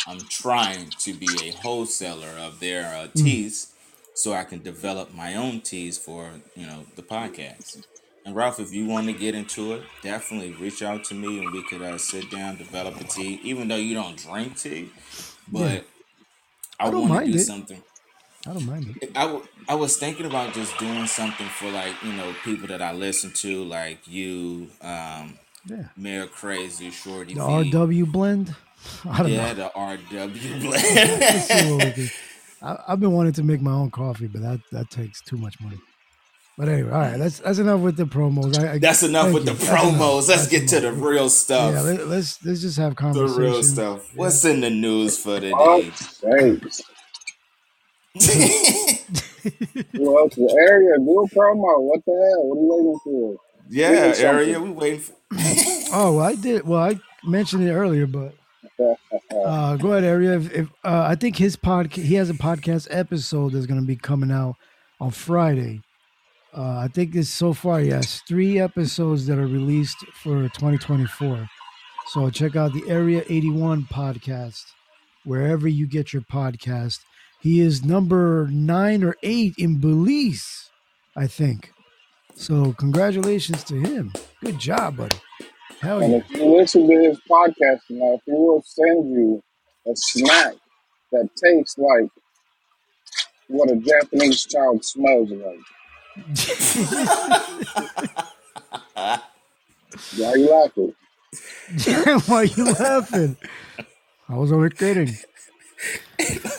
I'm trying to be a wholesaler of their uh, Mm. teas, so I can develop my own teas for you know the podcast. And Ralph, if you want to get into it, definitely reach out to me and we could uh, sit down, develop a tea. Even though you don't drink tea, but Yeah. I, I want to do it. something. I don't mind it. I, w- I was thinking about just doing something for like you know people that I listen to, like you, um, Yeah. Mayor Crazy, Shorty The V. RW blend. I don't know. yeah, know. the RW Let's see what we *laughs* blend. can- I, I've been wanting to make my own coffee, but that that takes too much money. But anyway, all right, that's that's enough with the promos. I, I, That's enough with you. the That's enough. promos. Let's That's get to the real stuff. Yeah, let, let's let's just have conversation. the real stuff. What's in the news for Oh, today? sakes. *laughs* Who else? The area, do a promo. What the hell? What are you waiting for? yeah, area. We waiting for. Oh, I did. Well, I mentioned it earlier, but uh, go ahead, area. If, if uh, I think his podcast, he has a podcast episode that's going to be coming out on Friday. Uh, I think it's so far. yes, three episodes that are released for 2024. So check out the Area 81 podcast wherever you get your podcast. He is number nine or eight in Belize, I think. So congratulations to him. Good job, buddy. Hell And yeah. if you listen to his podcast enough, he will send you a snack that tastes like what a Japanese child smells like. *laughs* Why are you laughing? *laughs* Why are you laughing? I was only kidding.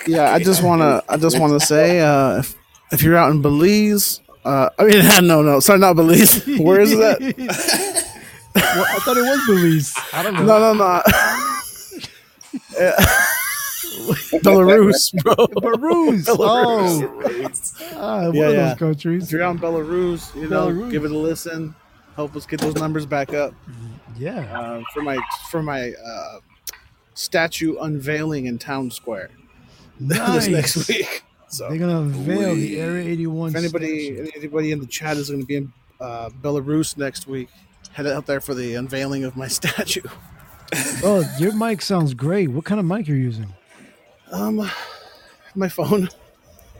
Yeah, I just wanna I just wanna say uh, if if you're out in Belize, uh, I mean *laughs* no no sorry not Belize. *laughs* Where is that? *laughs* Well, I thought it was Belize. I don't know. No no no. Belarus, bro. Belarus. Belarus. Oh, ah, one yeah, of yeah. those countries. If you're out in Belarus, you know, Belarus. give it a listen. Help us get those numbers back up. Yeah. Uh, for my for my uh, statue unveiling in Town Square this Nice. next week. So They're gonna unveil the Area 81. if anybody anybody in the chat is going to be in uh, Belarus next week, head out there for the unveiling of my statue. *laughs* statue. Oh, your mic sounds great. What kind of mic you're using? Um, my phone.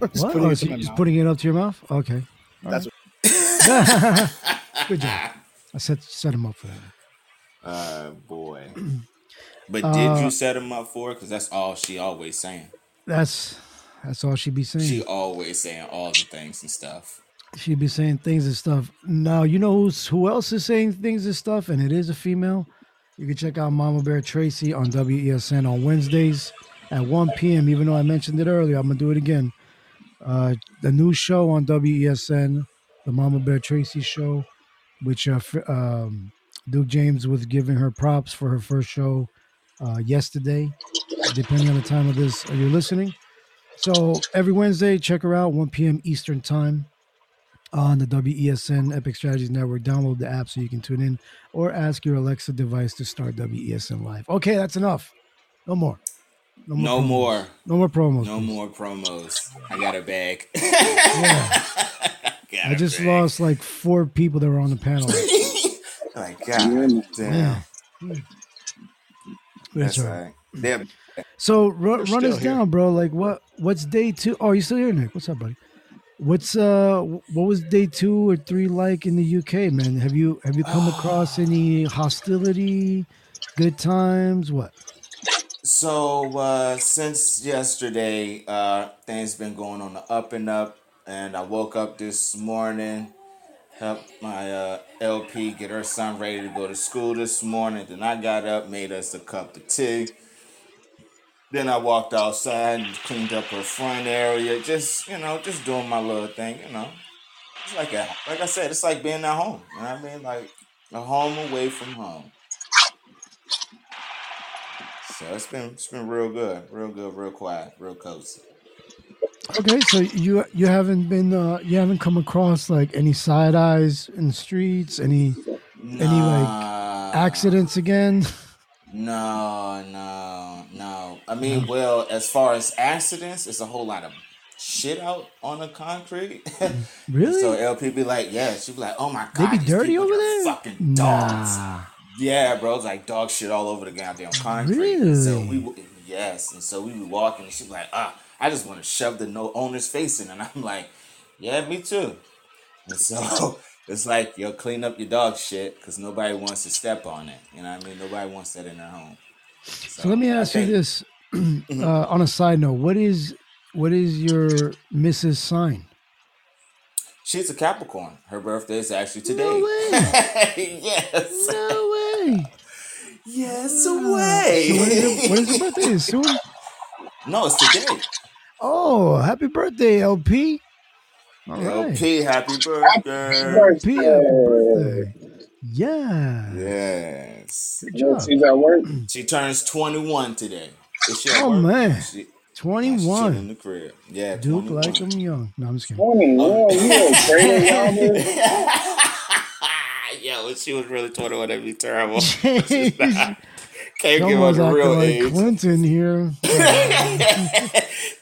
I'm *laughs* just What? putting Oh, it so you're just mouth. putting it up to your mouth? Okay. All That's right. *laughs* Good job. I set set him up for that. Uh, boy. *clears throat* But did Uh, you set him up for it? Because that's all she always saying. That's that's all she'd be saying. She always saying all the things and stuff. She'd be saying things and stuff. Now you know who's who else is saying things and stuff, and it is a female. You can check out Mama Bear Tracy on WESN on Wednesdays at 1 p.m. Even though I mentioned it earlier, I'm gonna do it again. Uh, the new show on WESN, the Mama Bear Tracy show, which uh, um, Duke James was giving her props for her first show uh, yesterday, depending on the time of this are you're listening. So every Wednesday, check her out, 1 p.m. Eastern time on the WESN Epic Strategies Network. Download the app so you can tune in or ask your Alexa device to start WESN live. Okay, that's enough. No more. No promos. more. No more promos. No please. more promos. I got a bag. *laughs* Yeah. Got I a just bag. lost like four people that were on the panel. *laughs* My God damn. Yeah. Hmm. That's That's all right. right. They're- So run, run us here. down, bro. Like what? What's day two? Oh, you still here, Nick? What's up, buddy? What's uh? What was day two or three like in the UK, man? Have you have you come *sighs* across any hostility? Good times? What? So uh, since yesterday, uh, things been going on the up and up, and I woke up this morning, helped my uh, LP get her son ready to go to school this morning. Then I got up, made us a cup of tea. Then I walked outside and cleaned up her front area. Just you know, just doing my little thing. You know, it's like a like I said, it's like being at home. You know what I mean? Like a home away from home. So it's been it's been real good, real good, real quiet, real cozy. Okay, so you you haven't been uh you haven't come across like any side eyes in the streets, any any like accidents again? *laughs* No, no. I mean, well, as far as accidents, it's a whole lot of shit out on the concrete. *laughs* Really? so LP be like, yeah, she be like, oh my god, They be dirty over there? Fucking dogs. Nah. Yeah, bro, it's like dog shit all over the goddamn concrete. And So we, w- yes, and so we be walking, and she be like, ah, I just want to shove the no owner's face in, and I'm like, yeah, me too. And so *laughs* It's like you'll clean up your dog shit because nobody wants to step on it. You know what I mean? Nobody wants that in their home. So let me ask you this: uh, on a side note, what is what is your Mrs. sign? She's a Capricorn. Her birthday is actually today. No way. *laughs* yes. No way. Yes Ah, way. So when is, your, when is your birthday? Soon? no, it's today. Oh, happy birthday, LP! All right, LP, happy Happy birthday. LP, happy birthday. birthday! Yeah, Yes. good job. She's at work. She turns 21 today. Is she Oh work? man, She, nah, she chilling in twenty-one. the crib. Yeah, Duke 21. like I'm young. No, I'm just kidding. 21. Oh. You a crazy *laughs* Robert? yeah, when she was really 21, that'd be terrible. *laughs* Jeez. Can't give out the acting real like age. Clinton here. *laughs*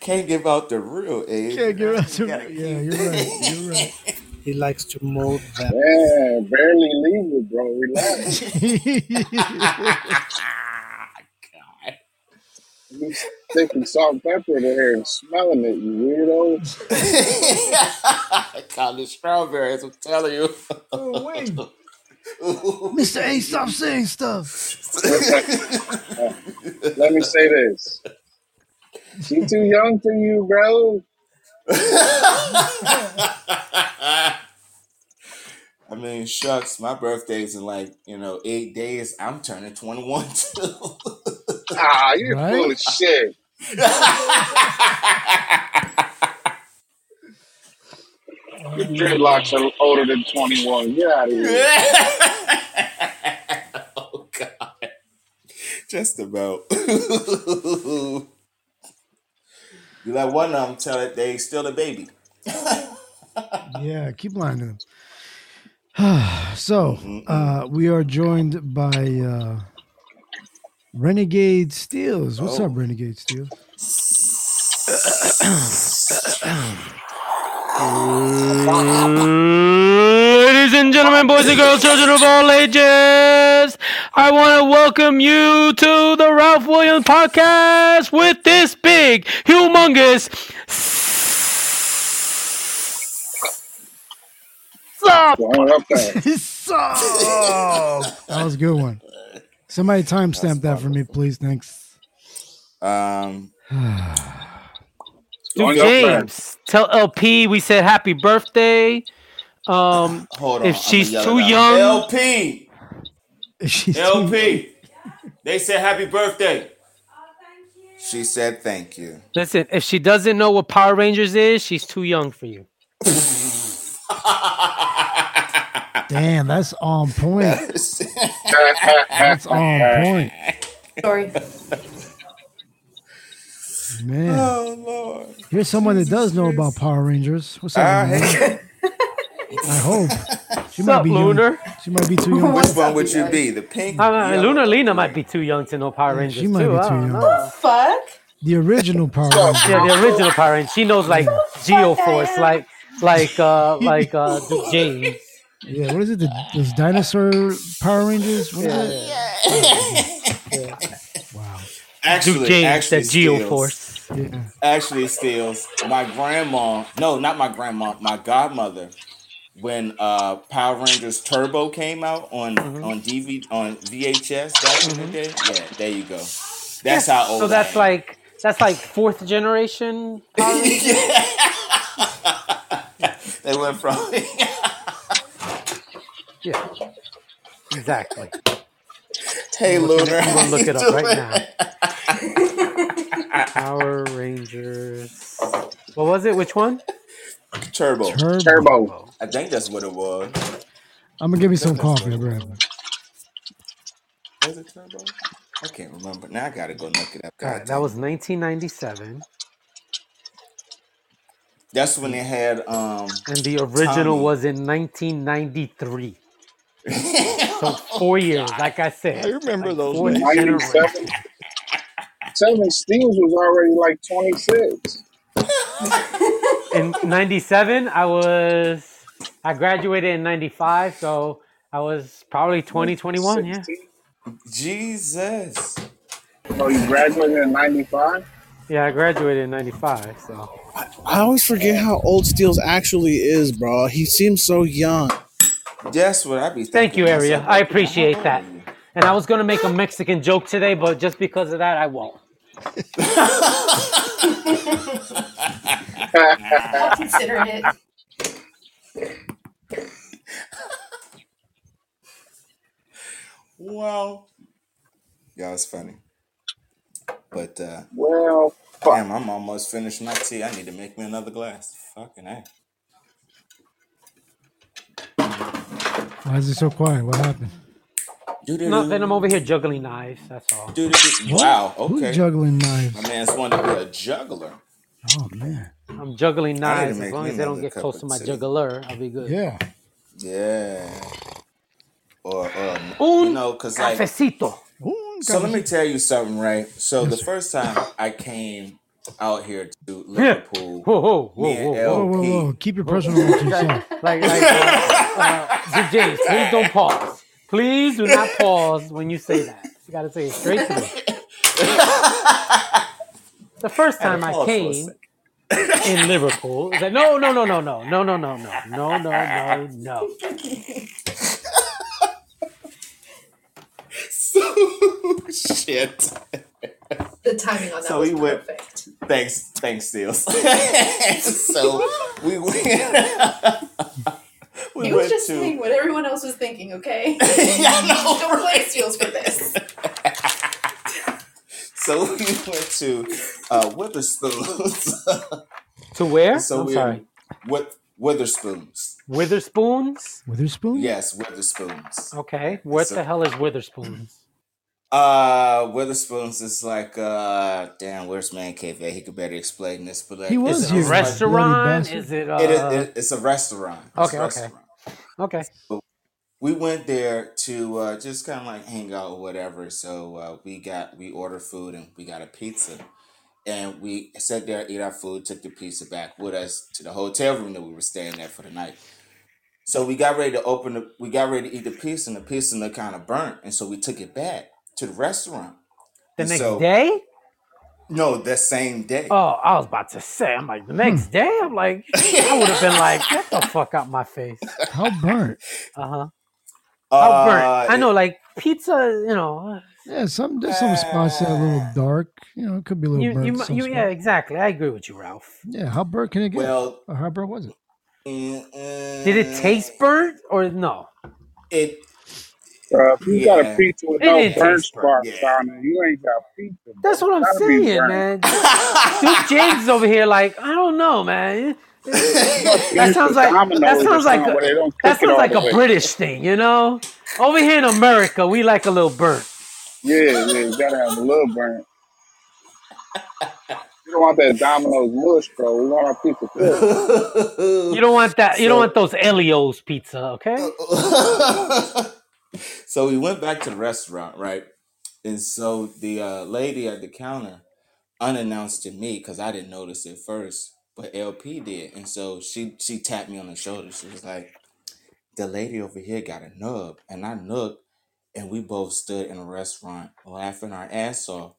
Can't give out the real age. Can't give us You a, gotta yeah, keep- you're right. You're right. He likes to mold that. Yeah, barely leave it, bro. Relax. God. You sticking salt and pepper in there and smelling it, you weirdo. *laughs* Call it strawberries, I'm telling you. oh wait, *laughs* Mr. A, stop saying stuff. *laughs* Let me say this. She too young for you, bro. I mean, shucks, my birthday's in like, you know, eight days. I'm turning 21 too. Ah, you're Right? full of shit. Your dreadlocks are older than 21. Get out of here. *laughs* oh, God. Just about. *laughs* you let one of them tell it they still a baby. *laughs* Yeah, keep lying to them. *sighs* so, uh, we are joined by uh, Renegade Steels. What's oh. up, Oh. Renegade Steels? Ladies and gentlemen, boys and girls, children of all ages, I want to welcome you to the Ralph Williams podcast with this big, humongous, sup. Going up. Sup? that was a good one. Somebody timestamp that for me, please. Thanks. Um, *sighs* Dude, Going up there. James, tell LP we said happy birthday. Um, hold on. *laughs* if she's too young, LP! She's too- LP! They said happy birthday. She said thank you. listen, if she doesn't know what Power Rangers is, she's too young for you. *laughs* Damn, that's on point. *laughs* That's- That's on point. Sorry. Man, oh, Lord. here's someone that does know about Power Rangers. What's up? Ah, I hope. She What's might up, be Lunar? young. She might be too young. which one would you be? The pink? Uh, yellow, Luna or Lena might be too young to know Power Yeah, Rangers she might too. be I too don't young. know. The fuck. The original Power Rangers. Yeah, the original Power Rangers. She knows like Geo Force, like like uh *laughs* like uh Duke James. Yeah, what is it? The, those dinosaur Power Rangers? What is it? Wow. Actually, Duke James actually, said Steels, Geoforce. Yeah. actually, Steels, my grandma, no, not my grandma, my godmother, when uh Power Rangers Turbo came out on Mm-hmm. on DVD on VHS back in the day, yeah, there you go. That's how old. So I that's am. like that's like fourth generation Power *laughs* Rangers. they went from. *laughs* Yeah, exactly. hey, I'm Lunar, I'm gonna how look you it up right doing? now. *laughs* Power Rangers. What was it? Which one? Turbo. Turbo. Turbo. I think that's what it was. I'm gonna give me some That's what coffee, it bro. was. Was it Turbo? I can't remember. Now I gotta go look it up. All God right, that damn. was 1997, That's when they had um and the original Tommy. was in 1993. *laughs* So four oh, years, like I said. I remember those Fourth days. generation. 97. Seven Steels was already like 26. *laughs* In 97, I was I graduated in 95, so I was probably 20, 21, yeah. Jesus. Oh, you graduated in 95? Yeah, I graduated in 95, so I always forget how old Steels actually is, bro. He seems so young. That's what I be thinking. Thank you, myself, Area. I appreciate that. And I was gonna make a Mexican joke today, but just because of that, I won't. I'll *laughs* consider it. Wow. Yeah, it's funny. But uh Well, damn, I'm almost finished my tea. I need to make me another glass. Fucking A. Why is it so quiet? What happened? Nothing. I'm over here juggling knives. That's all. Wow, Who's okay. juggling knives? My man's wanted to be a juggler. Oh man. I'm juggling I need to knives. As make long me as they don't another get cup close of to my tea. juggler, I'll be good. Yeah. Yeah. Or um, Un you know, cause like cafecito. So let me tell you something, right? So the first time I came out here to Yeah. Liverpool, Whoa, whoa, whoa, me and whoa, Whoa, whoa, whoa! Keep your personal one. Like, like, uh, uh, James, please don't pause. Please do not pause when you say that. You gotta say it straight through. The first time I pause for a came in Liverpool, it's like, no, no, no, no, no, no, no, no, no, no, no, no, no. so shit. The timing on that So was we went. Perfect. Thanks, thanks, Steels. *laughs* so we *laughs* went. we he was went just to. saying what everyone else was thinking, okay? *laughs* Yeah, I know, Don't play Steels for this. So we went to uh, Wetherspoons. To where? so I'm we sorry. with Wetherspoons. Wetherspoons? Wetherspoon? Yes, Wetherspoons. Okay. What So- the hell is Wetherspoons? Uh, Wetherspoons is like uh, damn. Where's Man Cave? at? He could better explain this, but like, He was it's Is it here, a you like- restaurant? bastard. Is it It is. uh It, it's a restaurant. It's Okay, a okay. restaurant. Okay. we went there to uh, just kind of like hang out or whatever. So uh, we got we ordered food and we got a pizza, and we sat there, ate our food, took the pizza back with us to the hotel room that we were staying at for the night. So we got ready to open the, we got ready to eat the pizza, and the pizza looked kind of burnt, and so we took it back to the restaurant. The And next so- day? No, that same day. Oh, I was about to say, I'm like, the next Hmm. day? I'm like, *laughs* I would have been like, get the fuck out my face. How burnt? Uh huh. How Uh, burnt? I know, like, pizza, you know, Yeah, some there's some spots that are a little dark. You know, it could be a little you, burnt. you, in mu- some you, yeah, exactly. I agree with you, Ralph. Yeah, how burnt can it get? Well, Or how burnt was it? Did it taste burnt or no? It Uh, if you got Yeah. a pizza with It no didn't burn taste burnt. spots on it, you ain't got pizza. bro. That's what I'm Gotta be saying, burnt. man. *laughs* Duke James is over here, like, I don't know, man. That Finish sounds with like Domino's that or sounds like something where they a, don't that it sounds all like the a way. British thing, you know. Over here in America, we like a little burnt. Yeah, yeah, you gotta have a little burnt. You don't want that Domino's mush, bro. We want our pizza cooked. You don't want that. You don't So- want those Ellio's pizza, okay? *laughs* so we went back to the restaurant, right? And so the uh, lady at the counter, unannounced to me, because I didn't notice it first, but LP did. And so she she tapped me on the shoulder. She was like, "The lady over here got a nub," and I looked, and we both stood in a restaurant laughing our ass off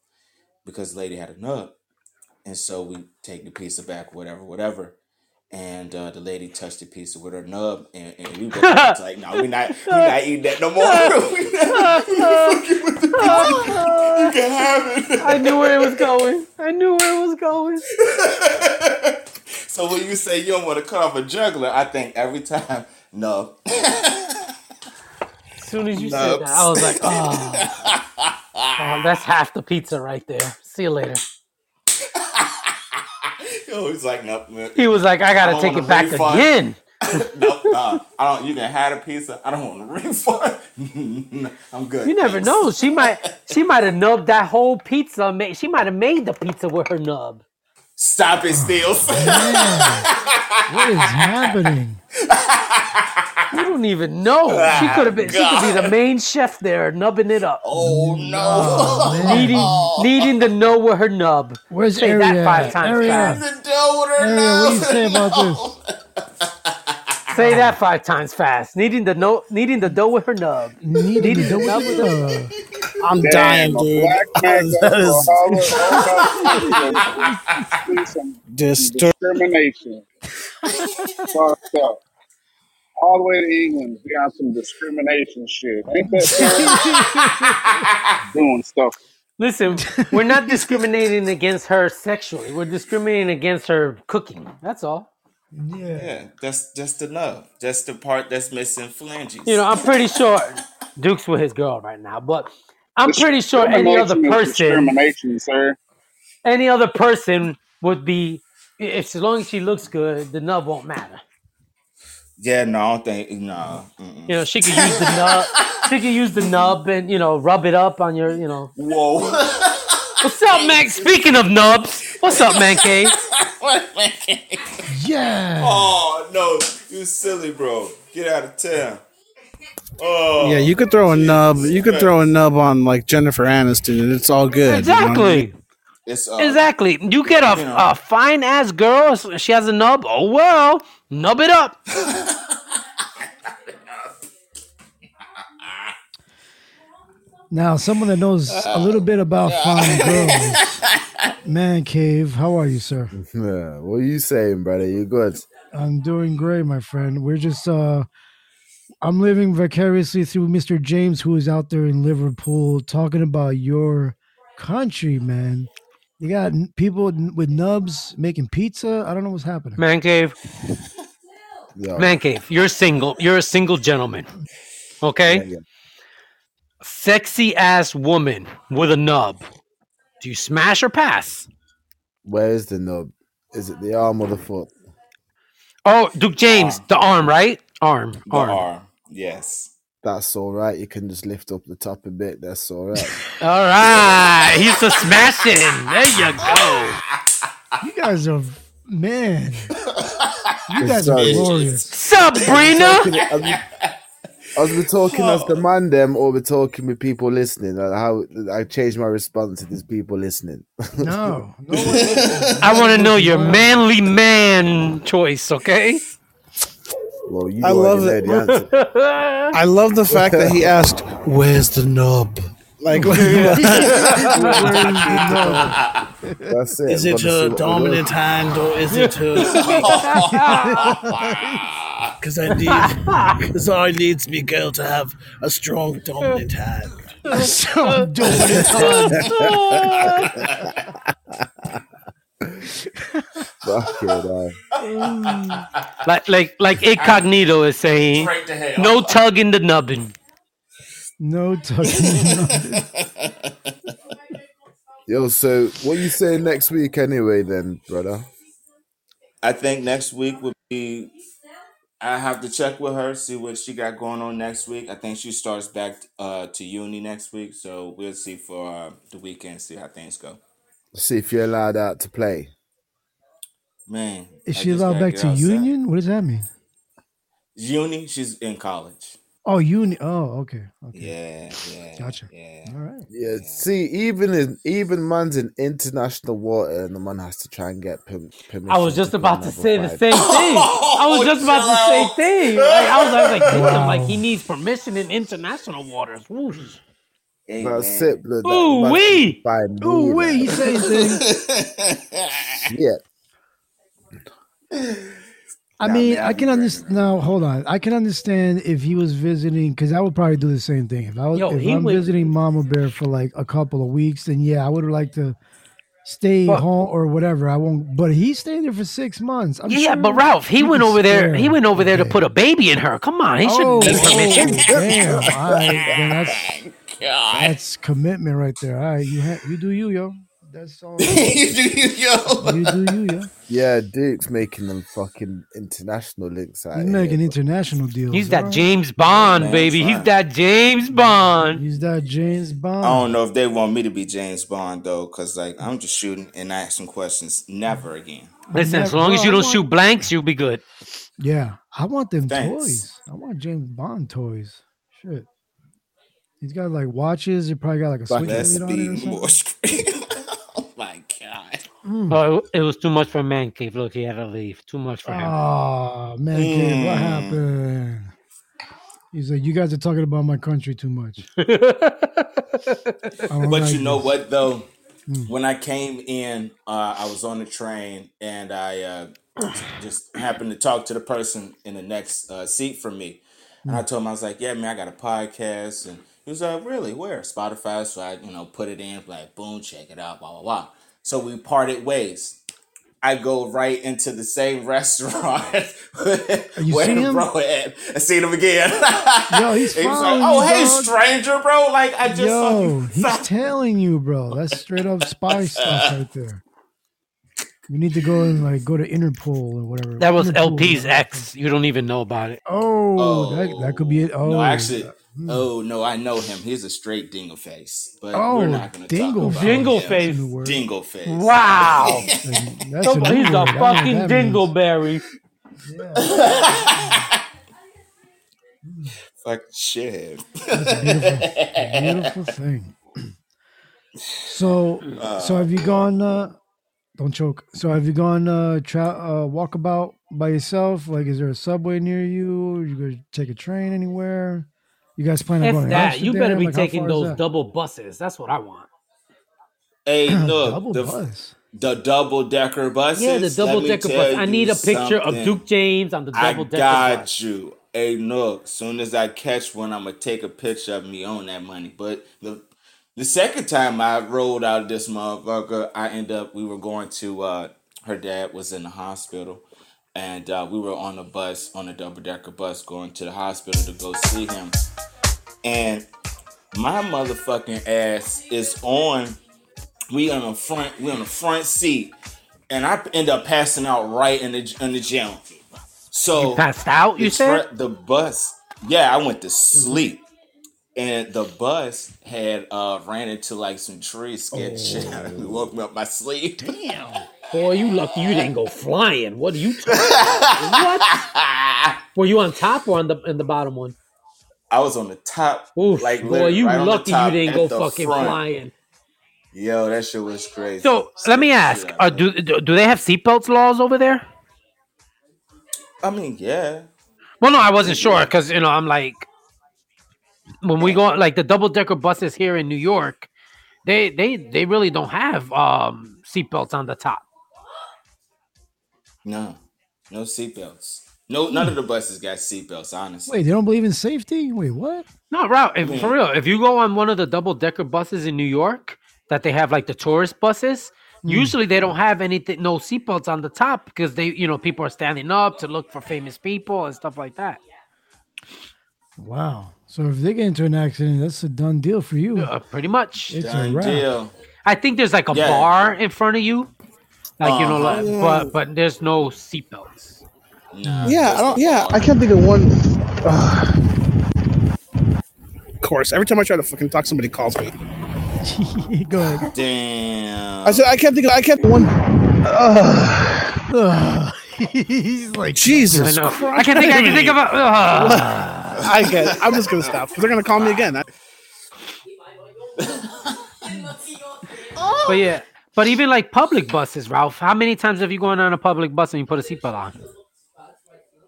because the lady had a nub. And so we take the pizza back, whatever, whatever. And uh, the lady touched the pizza with her nub, and, and we was like, "No, we not, we not eating that no more. *laughs* we not, we *laughs* not fucking with the. *laughs* You can have it." I knew where it was going. I knew where it was going. so when you say you don't want to cut off a juggler, I think every time, no. As soon as you said that, I was like, oh, oh, that's half the pizza right there. See you later. *laughs* Yo, he's like, nope. man. He was like, I I gotta don't take it back refund. again. *laughs* nope, nah, I don't. You can have a pizza. I don't want a *laughs* refund. I'm good. You never thanks. know. She might, she might have nubbed that whole pizza. ma- She might have made the pizza with her nub. Stop it, Steels. Oh, what is happening? You don't even know. She ah, could have been. She could be the main chef there, nubbing it up, oh no! Oh, needing, needing to know where her nub. Where's Say Area? that five times Area, fast. the dough with her Area, what do you say about this? Say that five times fast. Needing the know, needing the dough with her nub. Needed Needing the do nub with with her. the I'm Damn, dying, dude. black man *laughs* is for all of some distur- discrimination. *laughs* Fucked up. All the way to England. Be on some discrimination shit. Ain't that *laughs* fair? Doing stuff. Listen, we're not discriminating against her sexually. We're discriminating against her cooking. That's all. Yeah, that's just the love. Just the part that's missing phalanges. You know, I'm pretty sure Duke's with his girl right now, but I'm pretty sure any other Discrimination is person, discrimination, sir. any other person would be, if as long as she looks good, the nub won't matter. Yeah, no, I don't think no. Mm-mm. You know, she could use the nub. She could use the nub and you know rub it up on your, you know. Whoa. *laughs* What's up, man? Speaking of nubs, what's up, man? Cave? *laughs* Yeah. Oh no, you silly bro. Get out of town. Oh Yeah, you could throw a nub. You could throw a nub on like Jennifer Aniston, and it's all good. you know It's uh, Exactly. You get a, you know. a fine ass girl. She has a nub. Oh well, nub it up. *laughs* Now, someone that knows a little bit about fine *laughs* girls, man cave. How are you, sir? *laughs* Yeah, what are you saying, brother? You good? I'm doing great, my friend. We're just uh I'm living vicariously through Mr. James who is out there in Liverpool talking about your country, man. You got people with nubs making pizza. I don't know what's happening. Man cave. Yeah. Man cave. You're single. You're a single gentleman. Okay. Yeah, yeah. Sexy ass woman with a nub. Do you smash or pass? Where is the nub? Is it the arm or the foot? Oh, Duke James, the arm, right? Arm, the arm. arm. Yes. That's all right. You can just lift up the top a bit. That's all right. *laughs* All right, he's a smashing. There you go. *laughs* You guys are man. You guys are Sorry. glorious. Sabrina. As we're talking as the oh. man, them, or we're talking with people listening. Like how I changed my response to these people listening. *laughs* No, no I want to know your manly man choice, okay? Well, you I love know it. the. *laughs* I love the fact that he asked, "Where's the knob?" Like, *laughs* That's it. is it Gotta see a what we dominant hand or is it a? *laughs* Because I need, because I needs me girl to have a strong dominant hand. so dominant Fuck it, uh, *laughs* like, like, like Incognito is saying, Straight to hell. no tugging the nubbin. No tugging. *laughs* Yo, so what you saying next week anyway, then, brother? I think next week would be. I have to check with her, see what she got going on next week. I think she starts back uh, to uni next week, so we'll see for uh, the weekend, see how things go. See if you're allowed out to play. Man, Is I she allowed back to outside. Union? What does that mean? Uni, she's in college. Oh, Union. Oh, okay. Okay. Yeah, yeah, Gotcha. yeah. All right. Yeah, see, even in even man's in international water, and the man has to try and get perm- permission. I was just to about to level say the same thing. *laughs* I was just about to say Terrell. thing. Like, I was, I was like, damn, Wow. like he needs permission in international waters. Whoosh. Hey, That's man. it, blood. that Ooh man wee. can me, Ooh, wait, he like. said things. *laughs* Yeah, *laughs* I Nah, mean, man, I can understand. Now, hold on. I can understand if he was visiting, because I would probably do the same thing. If I was, Yo, if I'm would- visiting Mama Bear for like a couple of weeks, then yeah, I would like to stay But- home or whatever. I won't. But he stayed there for six months. I'm yeah, sure but Ralph, he went could over there. He went over there to put a baby in her. Come on, he Oh, shouldn't need oh, permission. damn! All right, then *laughs* that's that's commitment right there. All right, you ha- you do you, yo. That's *laughs* all. you do you, yo. you do you, yo. yeah. Duke's making them fucking international links out He's here. making but- international deals. He's that all right? James Bond, man, baby. it's He's fine. that James Bond. He's that James Bond. I don't know if they want me to be James Bond though, cause like I'm just shooting and asking questions. Never again. Listen, as Never- long as bro, you I don't want- shoot blanks, you'll be good. Yeah, I want them Thanks. toys. I want James Bond toys. Shit. He's got like watches. He probably got like a Fuck, Let's switchblade on it or more screen. *laughs* oh my god. Mm. Oh, it- it was too much for Man Cave. Look, he had to leave. Too much for him. Oh man, kid, what Mm. happened? He's like, you guys are talking about my country too much. *laughs* But like you know this." what though? Mm. When I came in, uh, I was on the train and I uh, just happened to talk to the person in the next uh, seat from me, and I told him I was like, "Yeah, man, I got a podcast," and he was like, "Really? Where?" Spotify. So I, you know, put it in, like, boom, check it out, blah blah blah. So we parted ways. I go right into the same *laughs* restaurant you where see him? bro at. I *laughs* seen him again. Yo, he's *laughs* He was like, "Oh, you, hey, dog." stranger, bro! Like I just saw you." he's telling you, bro. That's straight up spy stuff right there. You need to go and like go to Interpol or whatever. That was Interpol. LP's ex. You don't even know about it. Oh, that, that could be it. Oh, no, oh. actually, oh no, I know him. He's a straight dingle face, but Oh, we're not going to dingle talk about Dingle him. face. Dingle face. Wow. *laughs* That's a He's a word. I don't know what fucking that means. dingleberry. *laughs* Fuck shit. That's a beautiful, beautiful thing. So, so have you gone? Uh, don't choke. So, have you gone uh, tra- uh, walkabout by yourself? Like, is there a subway near you? you gonna take a train anywhere? You guys plan on If going that, you better be Like, taking those double buses. That's what I want. Hey, *clears throat* look, Double the, bus. the double decker buses. Yeah, the double decker tell bus. I need a picture of. Duke James on the double decker I got bus. you. Hey, look, soon as I catch one, I'm gonna take a picture of me on that money. But the the second time I rolled out of this motherfucker, I end up we were going to uh her dad was in the hospital and uh, we were on a bus on a double decker bus going to the hospital to go see him. And my motherfucking ass is on we on the front we on the front seat and I end up passing out right in the in the gym. So You passed out, you said? the bus. Yeah, I went to sleep. And the bus had uh ran into like some trees, scared the shit out of me, woke me up my sleep. Damn. Boy, you lucky you didn't go flying. What are you talking about? what? *laughs* Were you on top or on the in the bottom one? I was on the top. Oof, like boy, you right lucky you didn't go fucking front. flying. Yo, that shit was crazy. So let me ask: uh, do, do do they have seatbelts laws over there? I mean, yeah. Well, no, I wasn't sure because you know I'm like when we go like the double decker buses here in New York, they they they really don't have um seatbelts on the top. No, no seatbelts. No, none of the buses got seatbelts. Honestly, Wait, they don't believe in safety? Wait, what? No, Ralph, if, Yeah. for real, if you go on one of the double decker buses in New York that they have like the tourist buses, Mm. usually they don't have anything, no seatbelts on the top because they, you know, people are standing up to look for famous people and stuff like that. Wow. So if they get into an accident, that's a done deal for you. Uh, pretty much. It's a Done wrap. deal. I think there's like a Yeah. bar in front of you, like you know, Uh-huh. like, but but there's no seatbelts. Nah, Yeah, I don't. Yeah, I can't think of one. Ugh. Of course, every time I try to fucking talk, somebody calls me. *laughs* Go ahead. Damn. I said I can't think of. I can't think of one. Ugh. Ugh. *laughs* He's like, Jesus I know. Christ! I can't think. I can think of. A, uh, *laughs* I get. It. I'm just gonna stop because they're gonna call me again. I- but yeah, but even like public buses, Ralph. How many times have you gone on a public bus and you put a seatbelt on?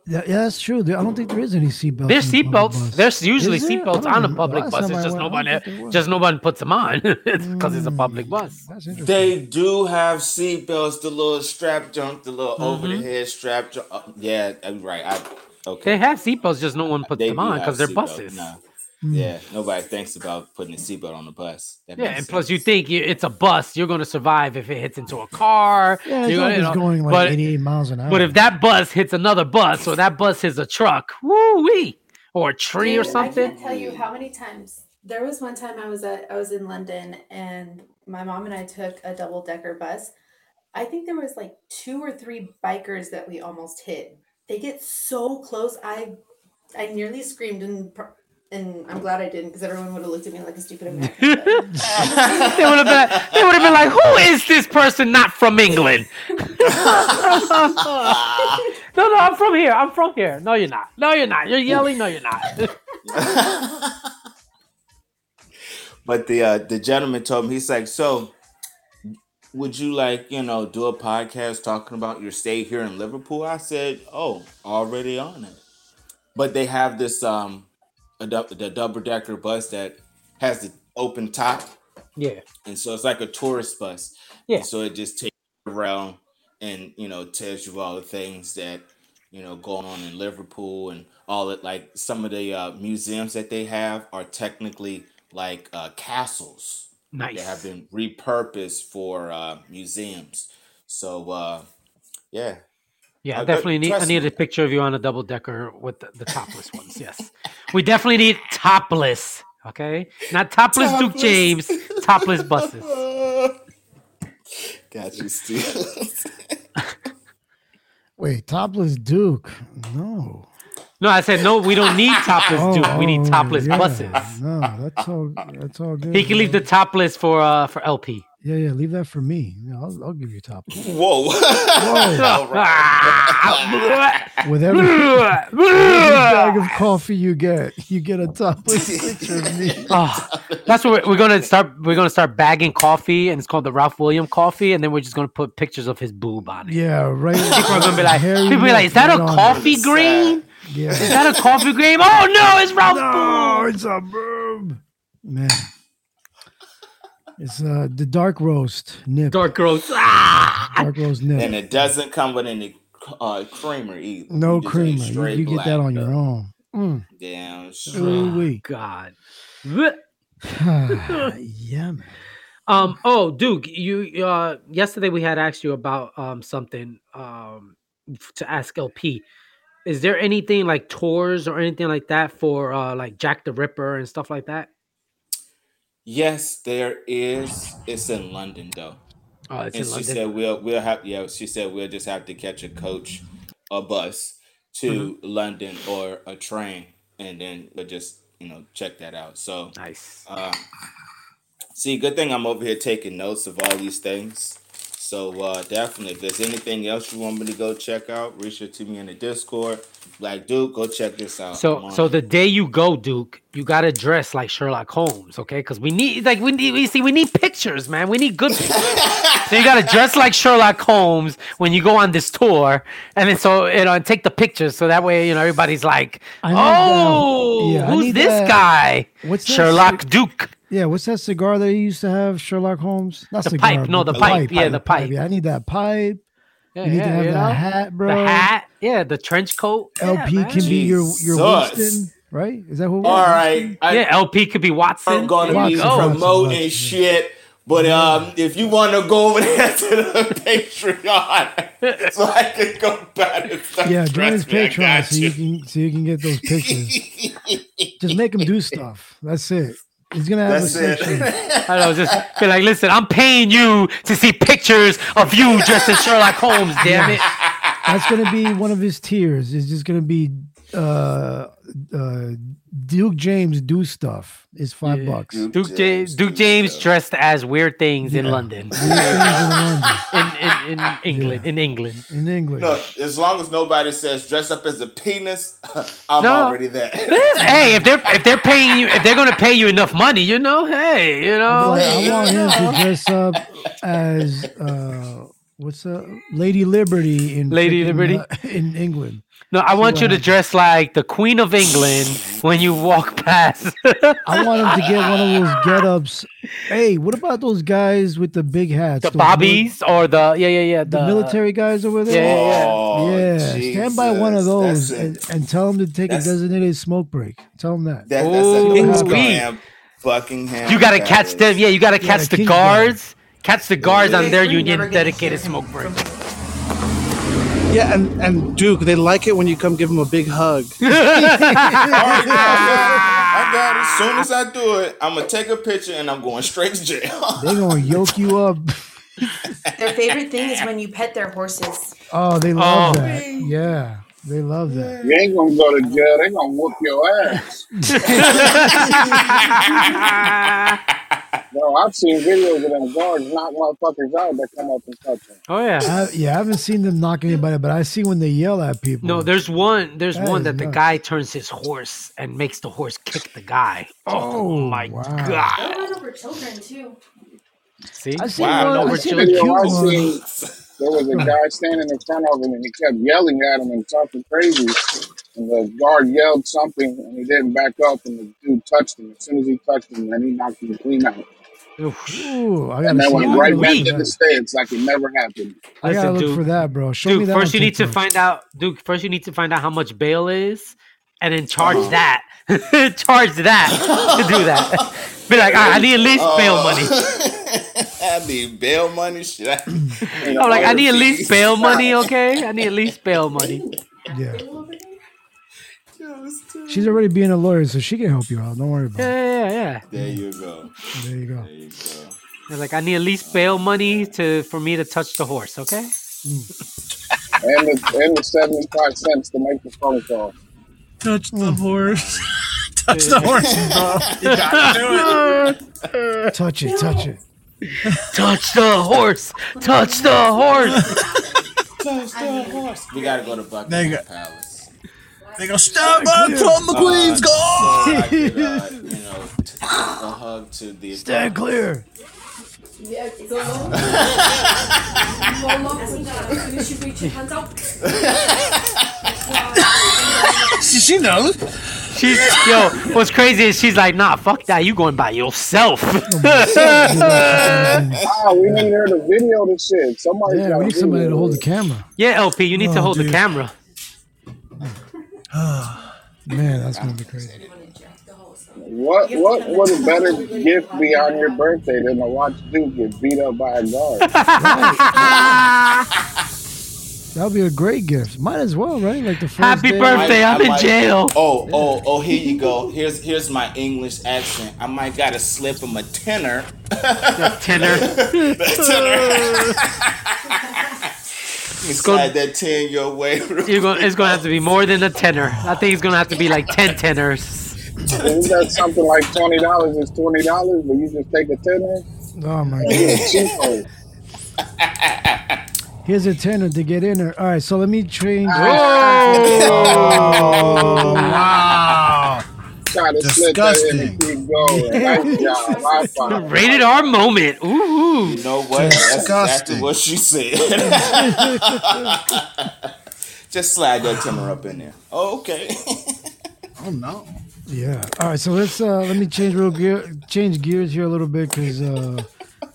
Yeah, yeah, that's true. I don't think there is any seatbelts. There's in the seatbelts. There's usually Is there? Seatbelts on a public bus. It's just went, I don't nobody, think there was. just nobody puts them on. *laughs* it's because it's a public bus. That's interesting. They do have seatbelts, the little strap junk, the little over Mm-hmm. the head strap junk. Uh, yeah, right. I, okay. They have seatbelts, just no one puts They them on because they're seatbelts, buses. No. Mm. Yeah, nobody thinks about putting a seatbelt on the bus. That Yeah, makes and plus you think you, it's a bus, you're going to survive if it hits into a car. *laughs* Yeah, it's you're gonna- you know, going like but, 88 miles an hour. but if that bus hits another bus or that bus hits a truck, woo wee, or a tree or something. I can't tell you how many times. There was one time I was at I was in London and my mom and I took a double decker bus. I think there was like two or three bikers that we almost hit. They get so close. I I nearly screamed and pr- and I'm glad I didn't because everyone would have looked at me like a stupid American. *laughs* they would have been, they would have been like, "Who is this person not from England?" *laughs* no, no, I'm from here. I'm from here. No, you're not. No, you're not. You're yelling. No, you're not. *laughs* But the uh, the gentleman told me he's like, so would you like you know do a podcast talking about your stay here in Liverpool? I said, oh, already on it. But they have this um a, the double decker bus that has the open top, yeah. and so it's like a tourist bus. Yeah. And so it just takes you around and you know tells you all the things that you know going on in Liverpool and all it like some of the uh, museums that they have are technically like uh, castles that have been repurposed for uh, museums. So uh, yeah, Yeah, Uh, definitely need. I trust need a picture of you on a double decker with the, the topless ones. Yes, we definitely need topless. Okay, not topless, Duke James, topless buses. *laughs* Got you, Steve. Wait, topless Duke? No. No, I said no. We don't need topless Oh, Duke. We need oh, topless yeah. buses. No, that's all. That's all good. He can leave the topless for uh for LP. Yeah, yeah. Leave that for me. Yeah, I'll, I'll give you topless. Whoa. Whoa. With every, every bag of coffee you get, you get a topless picture of me. *laughs* Oh, that's what we're, we're gonna start. We're gonna start bagging coffee, and it's called the Ralph William coffee. And then we're just gonna put pictures of his boob on it. Yeah, right. People are gonna be like, Hairy people be like, is that a neck right on coffee it. green? Yeah. Is that a coffee green? Oh no, it's Ralph No, boob. it's a boob. Man. It's uh the dark roast nip. Dark roast. Ah! Dark roast nip. and it doesn't come with any uh, creamer either. No You creamer. You, you get that on though. your own. Mm. Damn straight. Ooh-wee. God. yeah, *sighs* *sighs* man. Um. Oh, Duke. You. Uh. Yesterday we had asked you about um something. Um. To ask LP. Is there anything like tours or anything like that for uh like Jack the Ripper and stuff like that? Yes, there is. It's in London though. Oh, it's and in she London. said we'll we'll have yeah. She said we'll just have to catch a coach, a bus to Mm-hmm. London or a train, and then we'll just you know check that out. So nice. Uh, see, good thing I'm over here taking notes of all these things. So uh, definitely, if there's anything else you want me to go check out, reach out to me in the Discord. Like, Duke, go check this out. So so the day you go, Duke, you gotta dress like Sherlock Holmes, okay? Because we need like we need we see we need pictures, man. We need good pictures. *laughs* so you gotta dress like Sherlock Holmes when you go on this tour, and then so you know and take the pictures so that way you know everybody's like, I need that- oh, yeah, who's this that- guy? What's Sherlock cig- Duke. Yeah, what's that cigar that he used to have, Sherlock Holmes? Not The cigar, pipe, no, but the pipe, yeah, the pipe. Yeah, I need that pipe. Yeah, you need to have you that know? hat, bro. The hat, yeah, the trench coat. LP man. can be your your Jesus. Winston, right? Is that who? all right, I, yeah, LP could be Watson. I'm gonna There be you go. promoting shit. But um, if you want to go over there *laughs* to the Patreon, *laughs* so I can go back and stuff, Yeah, join his trust me, I Patreon got so you can so you can get those pictures. *laughs* Just make him do stuff. That's it. He's gonna have That's a it. section. *laughs* I know, just be like, listen, I'm paying you to see pictures of you dressed as Sherlock Holmes, damn it. That's gonna be one of his tiers. It's just gonna be uh uh Duke James do stuff. It's five bucks. Duke James, Duke James dressed as weird things in London, things *laughs* in London. in, in, in England, in England. In English. No, as long as nobody says dress up as a penis, *laughs* I'm No. already there. *laughs* hey, if they're if they're paying you, if they're gonna pay you enough money, you know, hey, you know, Like, I want him to dress up as uh what's uh Lady Liberty in Lady frickin', Liberty? uh, in England. No, I want you to dress like the Queen of England when you walk past. I want him to get one of those get-ups. Hey, what about those guys with the big hats? the Those mil- bobbies or the yeah yeah yeah the, military guys over there. Yeah, yeah, yeah. Oh, Yeah, stand by one of those and, and tell them to take a designated smoke break. Tell them that. That, that's a Ooh, Kingsgram, Buckingham. You gotta catch them. Yeah, you gotta Yeah, catch the the Kingsgram. guards. Catch the guards on their union dedicated smoke break. Yeah, and, and Duke, they like it when you come give them a big hug. *laughs* *laughs* I got it. As soon as I do it, I'm gonna take a picture and I'm going straight to jail. *laughs* They're gonna yoke you up. Their favorite thing is when you pet their horses. Oh, they love Oh. that. Yeah, they love that. You ain't gonna go to jail. They gonna whoop your ass. *laughs* *laughs* No, I've seen videos of them guards knock motherfuckers out that come up and touch them. Oh yeah. I, yeah, I haven't seen them knock anybody, but I see when they yell at people. No, there's one. There's That one is that the guy turns his horse and makes the horse kick the guy. Oh, oh my wow. They god! run over children too. See, I seen Wow, one. no, I we're seen a children. cute Video one. *laughs* seen, there was a guy standing in front of him and he kept yelling at him and talking crazy. And the guard yelled something and he didn't back up and the dude touched him. As soon as he touched him, then he knocked him clean out. Ooh, I and gotta then see. went I right gotta back look in the stands like it never happened. I gotta Listen, look Duke. for that, bro. Show me Duke, that. first on you need to TikTok. find out, Duke. First you need to find out how much bail is, and then charge Uh-huh. that. *laughs* charge that to do that. *laughs* Be like, "All right, I need at least bail Oh. money. *laughs* I need bail money. Shit. I- I'm like, I need at least bail money, *laughs* okay? I need at least bail money. Yeah. She's already being a lawyer, so she can help you out. Don't worry about Yeah, it. yeah, yeah. There you go. There you go. There you go. They're like, I need at least bail money to for me to touch the horse, okay? Mm. And the, and the 75 cents to make the phone call. Touch the mm. horse. *laughs* touch the horse, *laughs* bro. You gotta do it. *laughs* Touch it, touch it. touch the horse, touch the horse. Touch the horse. We gotta go to Buckingham There go. Palace. They go, stop by Tom McQueen's Uh, goal. so I could, uh, *laughs* you know, t- a hug to the Stand clear. she, she knows. She's yo. What's crazy is she's like, nah, fuck that. You going by yourself. *laughs* Ah, we need her to video this shit. Somebody Yeah, we need somebody to hold the camera. yeah, LP, you need to Oh, hold dude. the camera. *sighs* Man, that's gonna be crazy. What what would a better gift be on your birthday than to watch Duke get beat up by a guard? *laughs* *laughs* That would be a great gift. Might as well, right? Like the first Happy day. birthday, I I'm in might- jail. Oh, oh, oh! Here you go. Here's here's my English accent. I might gotta slip him a tenner. tenner. *laughs* *laughs* Slide that ten your way. You're going, it's gonna have to be more than a tenner. I think it's gonna have to be like ten tenners. Isn't that something like twenty dollars is twenty dollars, but you just take a tenner? Oh my god. *laughs* a. Here's a tenner to get in there. All right, so let me change. Oh, wow. Try to slip that in and keep going. Nice job. High five. Rated R moment. Ooh. You know what? That's exactly what she said. *laughs* Just slide that tenner up in there. Oh, okay. Oh no. Yeah. All right, so let's uh let me change real gear, change gears here a little bit because uh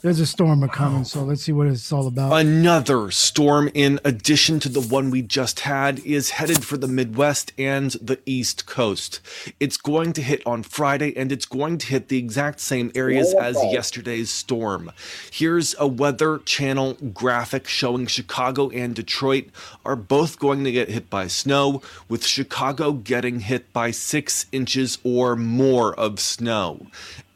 there's a storm a coming. So let's see what it's all about. Another storm, in addition to the one we just had, is headed for the Midwest and the East Coast. It's going to hit on Friday and it's going to hit the exact same areas as yesterday's storm. Here's a Weather Channel graphic showing Chicago and Detroit are both going to get hit by snow, with Chicago getting hit by six inches or more of snow.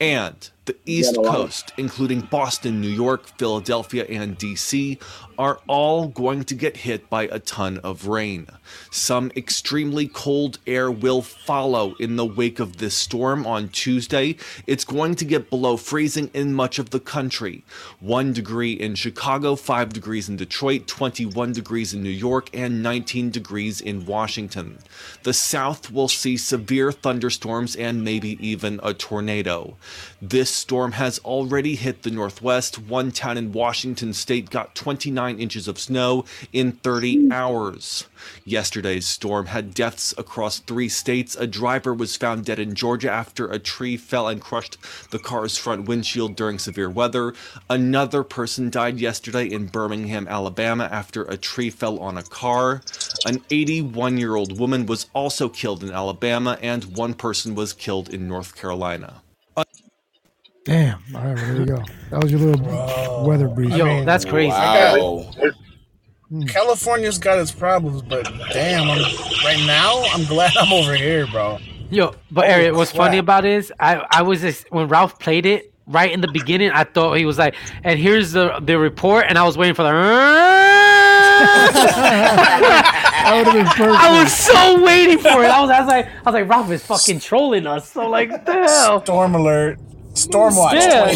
And the East. Coast, including Boston, New York, Philadelphia, and DC, are all going to get hit by a ton of rain. Some extremely cold air will follow in the wake of this storm on Tuesday. It's going to get below freezing in much of the country. 1 degree in Chicago, 5 degrees in Detroit, 21 degrees in New York, and 19 degrees in Washington. The South will see severe thunderstorms and maybe even a tornado. This storm has already hit the Northwest. One town in Washington state got 29 inches of snow in 30 hours. Yesterday's storm had deaths across three states. A driver was found dead in Georgia after a tree fell and crushed the car's front windshield during severe weather. Another person died yesterday in Birmingham, Alabama after a tree fell on a car. An 81 year old woman was also killed in Alabama, and one person was killed in North Carolina. Damn. All right, well, there you go. That was your little weather brief. Yo, that's crazy. Wow. Hmm. California's got its problems, but damn, I'm, right now I'm glad I'm over here, bro. Yo, but Holy Eric, what's funny about it is I I was just when Ralph played it right in the beginning, I thought he was like, and here's the the report, and I was waiting for the. *laughs* That been. I was so waiting for it. I was, I was like, I was like, Ralph is fucking trolling us. So like, what the hell? Storm alert. Storm watch. Yeah.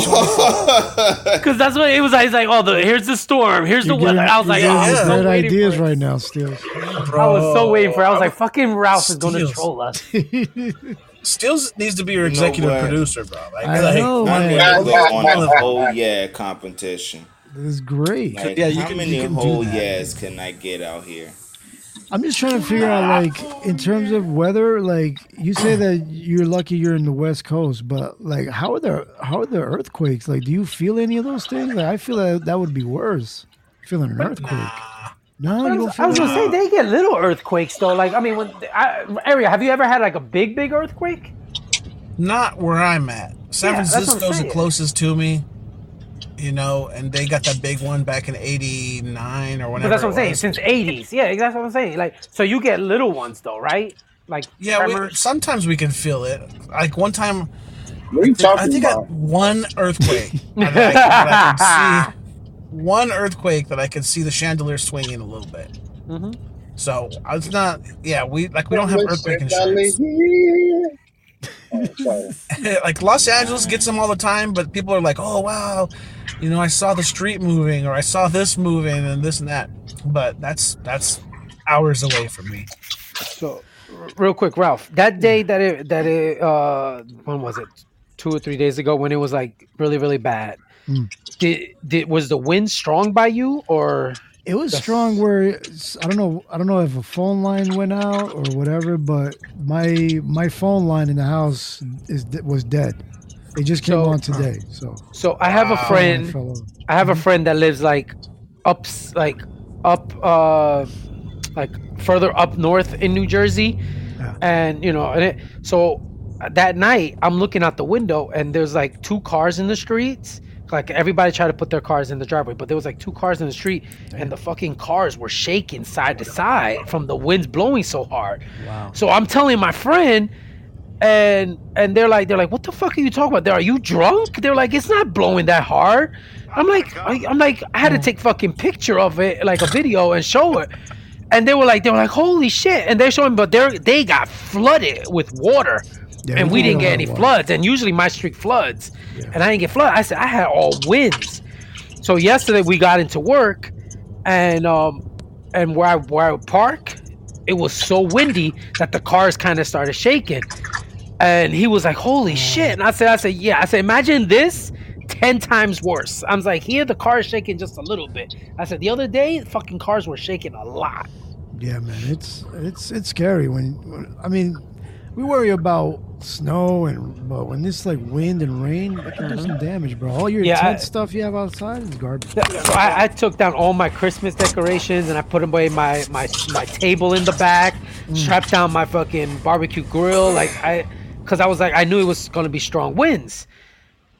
Because *laughs* that's what it was. Like, it's like, oh, the here's the storm, here's the You're weather. getting- I was like, you're oh, I was so great waiting for ideas right now, still. I was so waiting for. it. I was like, fucking Ralph is going to troll us. *laughs* Steels needs to be your executive what? producer, bro. Like, I like, know, I man. to go on a whole yeah competition. This is great. Like, Yeah, you how can- many you can do whole that. yeahs can I get out here? I'm just trying to figure out, like, in terms of weather, like you say that you're lucky you're in the West Coast, but like, how are the how are the earthquakes? Like, do you feel any of those things? Like, I feel that that would be worse. Feeling an earthquake. No, I you don't was, feel. I was gonna say they get little earthquakes though. Like I mean, when I, area, have you ever had like a big, big earthquake? Not where I'm at. San Yeah, that's what I'm Francisco's the closest to me, you know, and they got that big one back in '89 or But that's what I'm saying. Since '80s, yeah, that's what I'm saying. Like, so you get little ones though, right? Like Yeah, we, tremors. sometimes we can feel it. Like one time, What are you I think, I talking think I- one earthquake. that I, that I could *laughs* see, one earthquake that I could see the chandelier swinging a little bit. Mhm. So it's not. Yeah, we like we don't have earthquake insurance. Dolly. *laughs* Oh, sorry. like Los Angeles gets them all the time, but people are like, "Oh wow, you know, I saw the street moving, or I saw this moving, and this and that." But that's that's hours away from me. So, r- real quick, Ralph, that day that it that it uh when was it? Two or three days ago when it was like really really bad. Mm. Did did was the wind strong by you or? It was strong. Where I don't know. I don't know if a phone line went out or whatever, but my my phone line in the house is was dead. It just came So- on today. So So I have a friend. I have a friend that lives like up, like up, uh, like further up north in New Jersey, and you know, and it, so that night I'm looking out the window and there's like two cars in the streets. Like everybody tried to put their cars in the driveway, but there was like two cars in the street, and the fucking cars were shaking side to side from the winds blowing so hard. Wow. So I'm telling my friend, and and they're like they're like what the fuck are you talking about? There are you drunk? They're like it's not blowing that hard. I'm like I, i'm like i had to take fucking picture of it like a video and show it. And they were like they were like holy shit. And they're showing but they they got flooded with water. Yeah, and we we didn't get any water. floods. And usually my street floods. And i didn't get flooded. I said i had all winds. So yesterday we got into work and um and where i where i park it was so windy that the cars kind of started shaking and he was like holy shit. And i said i said yeah. I said imagine this 10 times worse. I was like here the car is shaking just a little bit. I said the other day fucking cars were shaking a lot. Yeah, man, it's it's it's scary when, when I mean we worry about snow and but when this like wind and rain, it can do mm-hmm. some damage, bro. All your Yeah, tent I- stuff you have outside is garbage. So I, I took down all my Christmas decorations and I put away my my my table in the back, mm. strapped down my fucking barbecue grill, like I, because I was like I knew it was gonna be strong winds,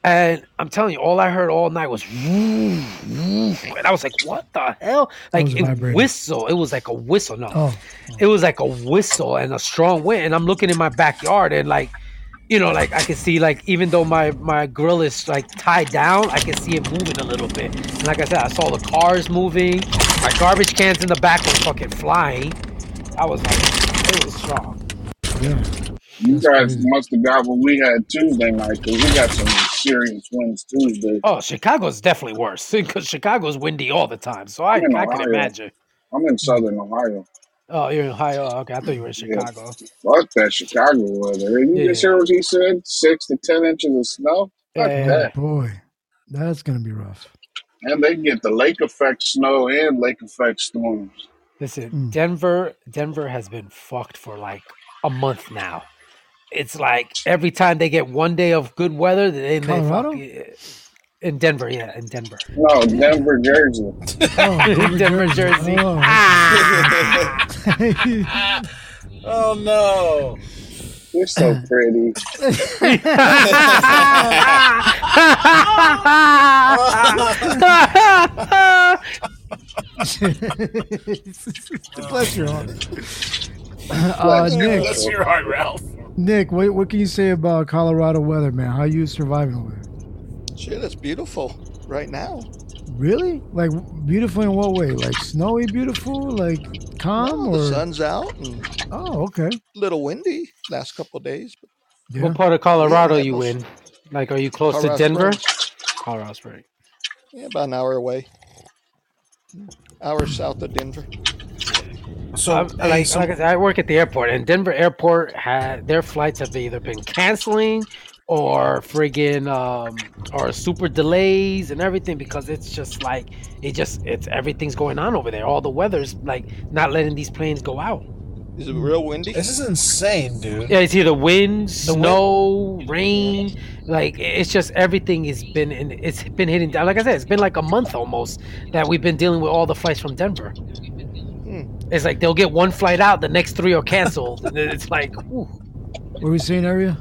and I'm telling you, all I heard all night was, and I was like, what the hell? Like was it whistle. It was like a whistle. No, oh, oh. it was like a whistle and a strong wind. And I'm looking in my backyard and like you know, like I can see like even though my my grill is like tied down, I can see it moving a little bit. And like I said, I saw the cars moving. My garbage cans in the back were fucking flying. I was like, it was strong. Yeah. You guys must have got what we had Tuesday night because we got some serious winds Tuesday. Oh, Chicago's definitely worse *laughs* because Chicago's windy all the time. So I, I'm in I can Ohio. imagine. I'm in Southern Ohio. Oh, you're in Ohio. Oh, okay, I thought you were in Chicago. Fuck that Chicago weather. You just hear what he said? Six to ten inches of snow. Fuck Yeah. that. Boy, that's gonna be rough. And they get the lake effect snow and lake effect storms. Listen, mm. Denver, Denver has been fucked for like a month now. It's like every time they get one day of good weather, they, they Colorado? fuck, in Denver, yeah, in Denver. No, Denver, Jersey. *laughs* Oh, Denver, Jersey. Oh. Oh no! You're so *laughs* pretty. Bless your heart. Uh, Nick, Bless your heart, Ralph. Nick, what, what can you say about Colorado weather, man? How you surviving over there? Shit, it's beautiful right now. Really? Like beautiful in what way? Like snowy beautiful? Like calm the or? sun's out and Oh, okay. A little windy last couple of days. But Yeah. What part of Colorado Yeah, you most- in? Like, are you close Colorado to Denver? Springs. Colorado Springs. Yeah, about an hour away. Hour south of Denver. So, I, hey, like, so- like I, said, I work at the airport, and Denver Airport had their flights have either been canceling or friggin' um, or super delays and everything because it's just like it just it's everything's going on over there. All the weather's like not letting these planes go out. Is it real windy? This is insane, dude. Yeah, it's either wind, The snow, rain. Like it's just everything has been in, it's been hitting down. Like I said, it's been like a month almost that we've been dealing with all the flights from Denver. It's like they'll get one flight out, the next three are canceled. and it's like, whew. What were we saying, area?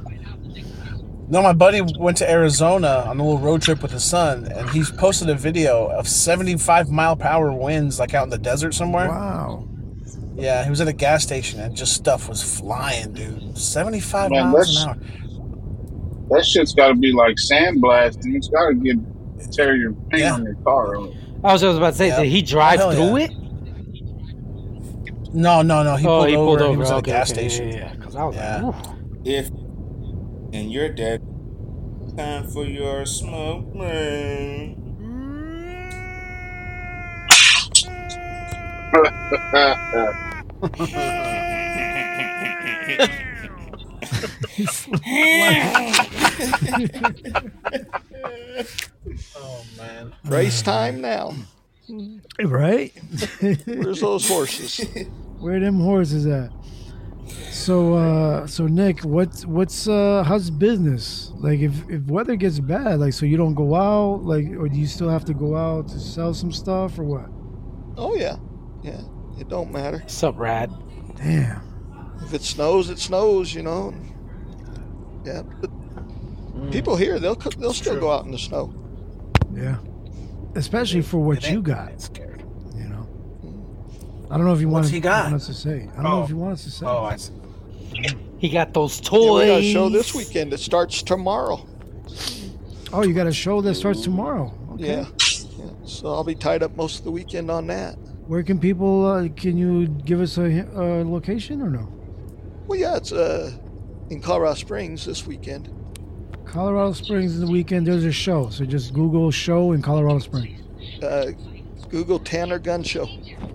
No, my buddy went to Arizona on a little road trip with his son, and he's posted a video of 75 mile per hour winds, like out in the desert somewhere. Wow. Yeah, he was at a gas station, and just stuff was flying, dude. 75 Man, miles an hour. That shit's got to be like sandblasting. It's got to get tear your paint on your car. up. I was just about to say, Yeah. did he drive hell through yeah. it? No, no, no. He oh, pulled he over. pulled and over. He was at a okay, gas okay, station. Yeah, yeah. Because I was Yeah. like, Ooh. If and you're dead, time for your smoke man. *laughs* *laughs* oh man. Race time now. Right? Where's those horses? *laughs* Where them horses at? So uh so Nick, what's what's uh how's business? Like if if weather gets bad, like so you don't go out, like or do you still have to go out to sell some stuff or what? Oh yeah, yeah. It don't matter. What's up, Rad? Damn. If it snows, it snows. You know. Yeah, but people here they'll co- they'll still go out in the snow. Yeah. Especially for what you got. You know. I don't know if you want, What's he got? want us to say. I don't know if you want us to say. Oh, I see. He got those Yeah, toys. we got a show this weekend. It starts tomorrow. Oh, you got a show that starts tomorrow. Okay. Yeah. yeah. So I'll be tied up most of the weekend on that. Where can people uh, can you give us a, hi- a location or no? Well, yeah, it's uh in Colorado Springs this weekend. Colorado Springs is the weekend. There's a show, so just Google show in Colorado Springs. Uh, Google Tanner Gun Show.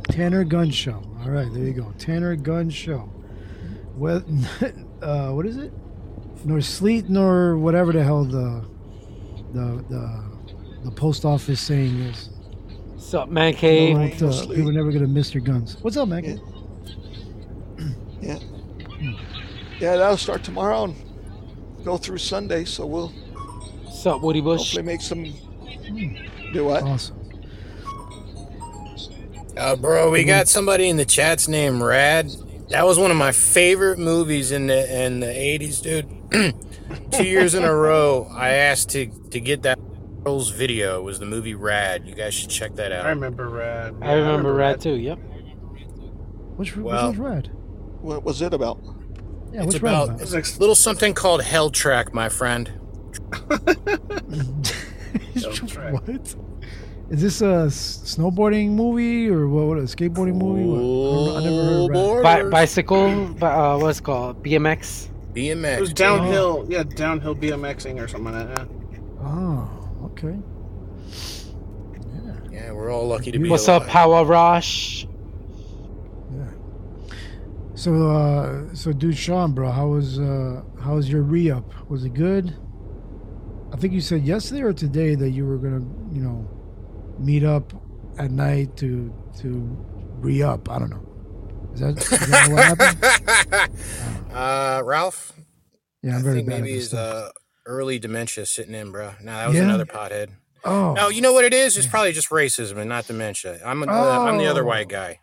Tanner Gun Show. All right, there you go. Tanner Gun Show. Well, *laughs* uh, what is it? Nor sleet nor whatever the hell the the the, the post office saying is. What's up, man cave? No, what, uh, people are never gonna miss your guns. What's up, man? Cave? Yeah. Yeah, that'll start tomorrow and go through Sunday. So we'll What's up, Woody Bush? hopefully make some. Do what? Awesome. Uh, bro, we got somebody in the chat's name Rad. That was one of my favorite movies in the in the '80s, dude. *clears throat* Two years in a row, I asked to to get that girl's video. It was the movie Rad. You guys should check that out. I remember Rad. I remember Rad too. Yep. Which which Well- one's red? What was it about? Yeah, it's about about? it's a little something called Helltrack, my friend. *laughs* what? Is this a snowboarding movie or what? what a skateboarding movie? What? I, don't know, I never heard of Bi- bicycle, bi- uh, what's it called? BMX. BMX. It was downhill. Yeah, downhill BMXing or something like that. Oh, okay. Yeah, we're all lucky to be What's alive. up, Power Rush? So, uh, so dude, Sean, bro, how was uh, how was your re up? Was it good? I think you said yesterday or today that you were gonna, you know, meet up at night to to re up. I don't know. Is that, is that what happened? *laughs* Uh, Ralph. Yeah, I'm I very think bad maybe his uh, early dementia sitting in, bro. No, that was Yeah? another pothead. Oh. No, you know what it is? It's probably just racism and not dementia. I'm, uh, I'm the other Oh. white guy.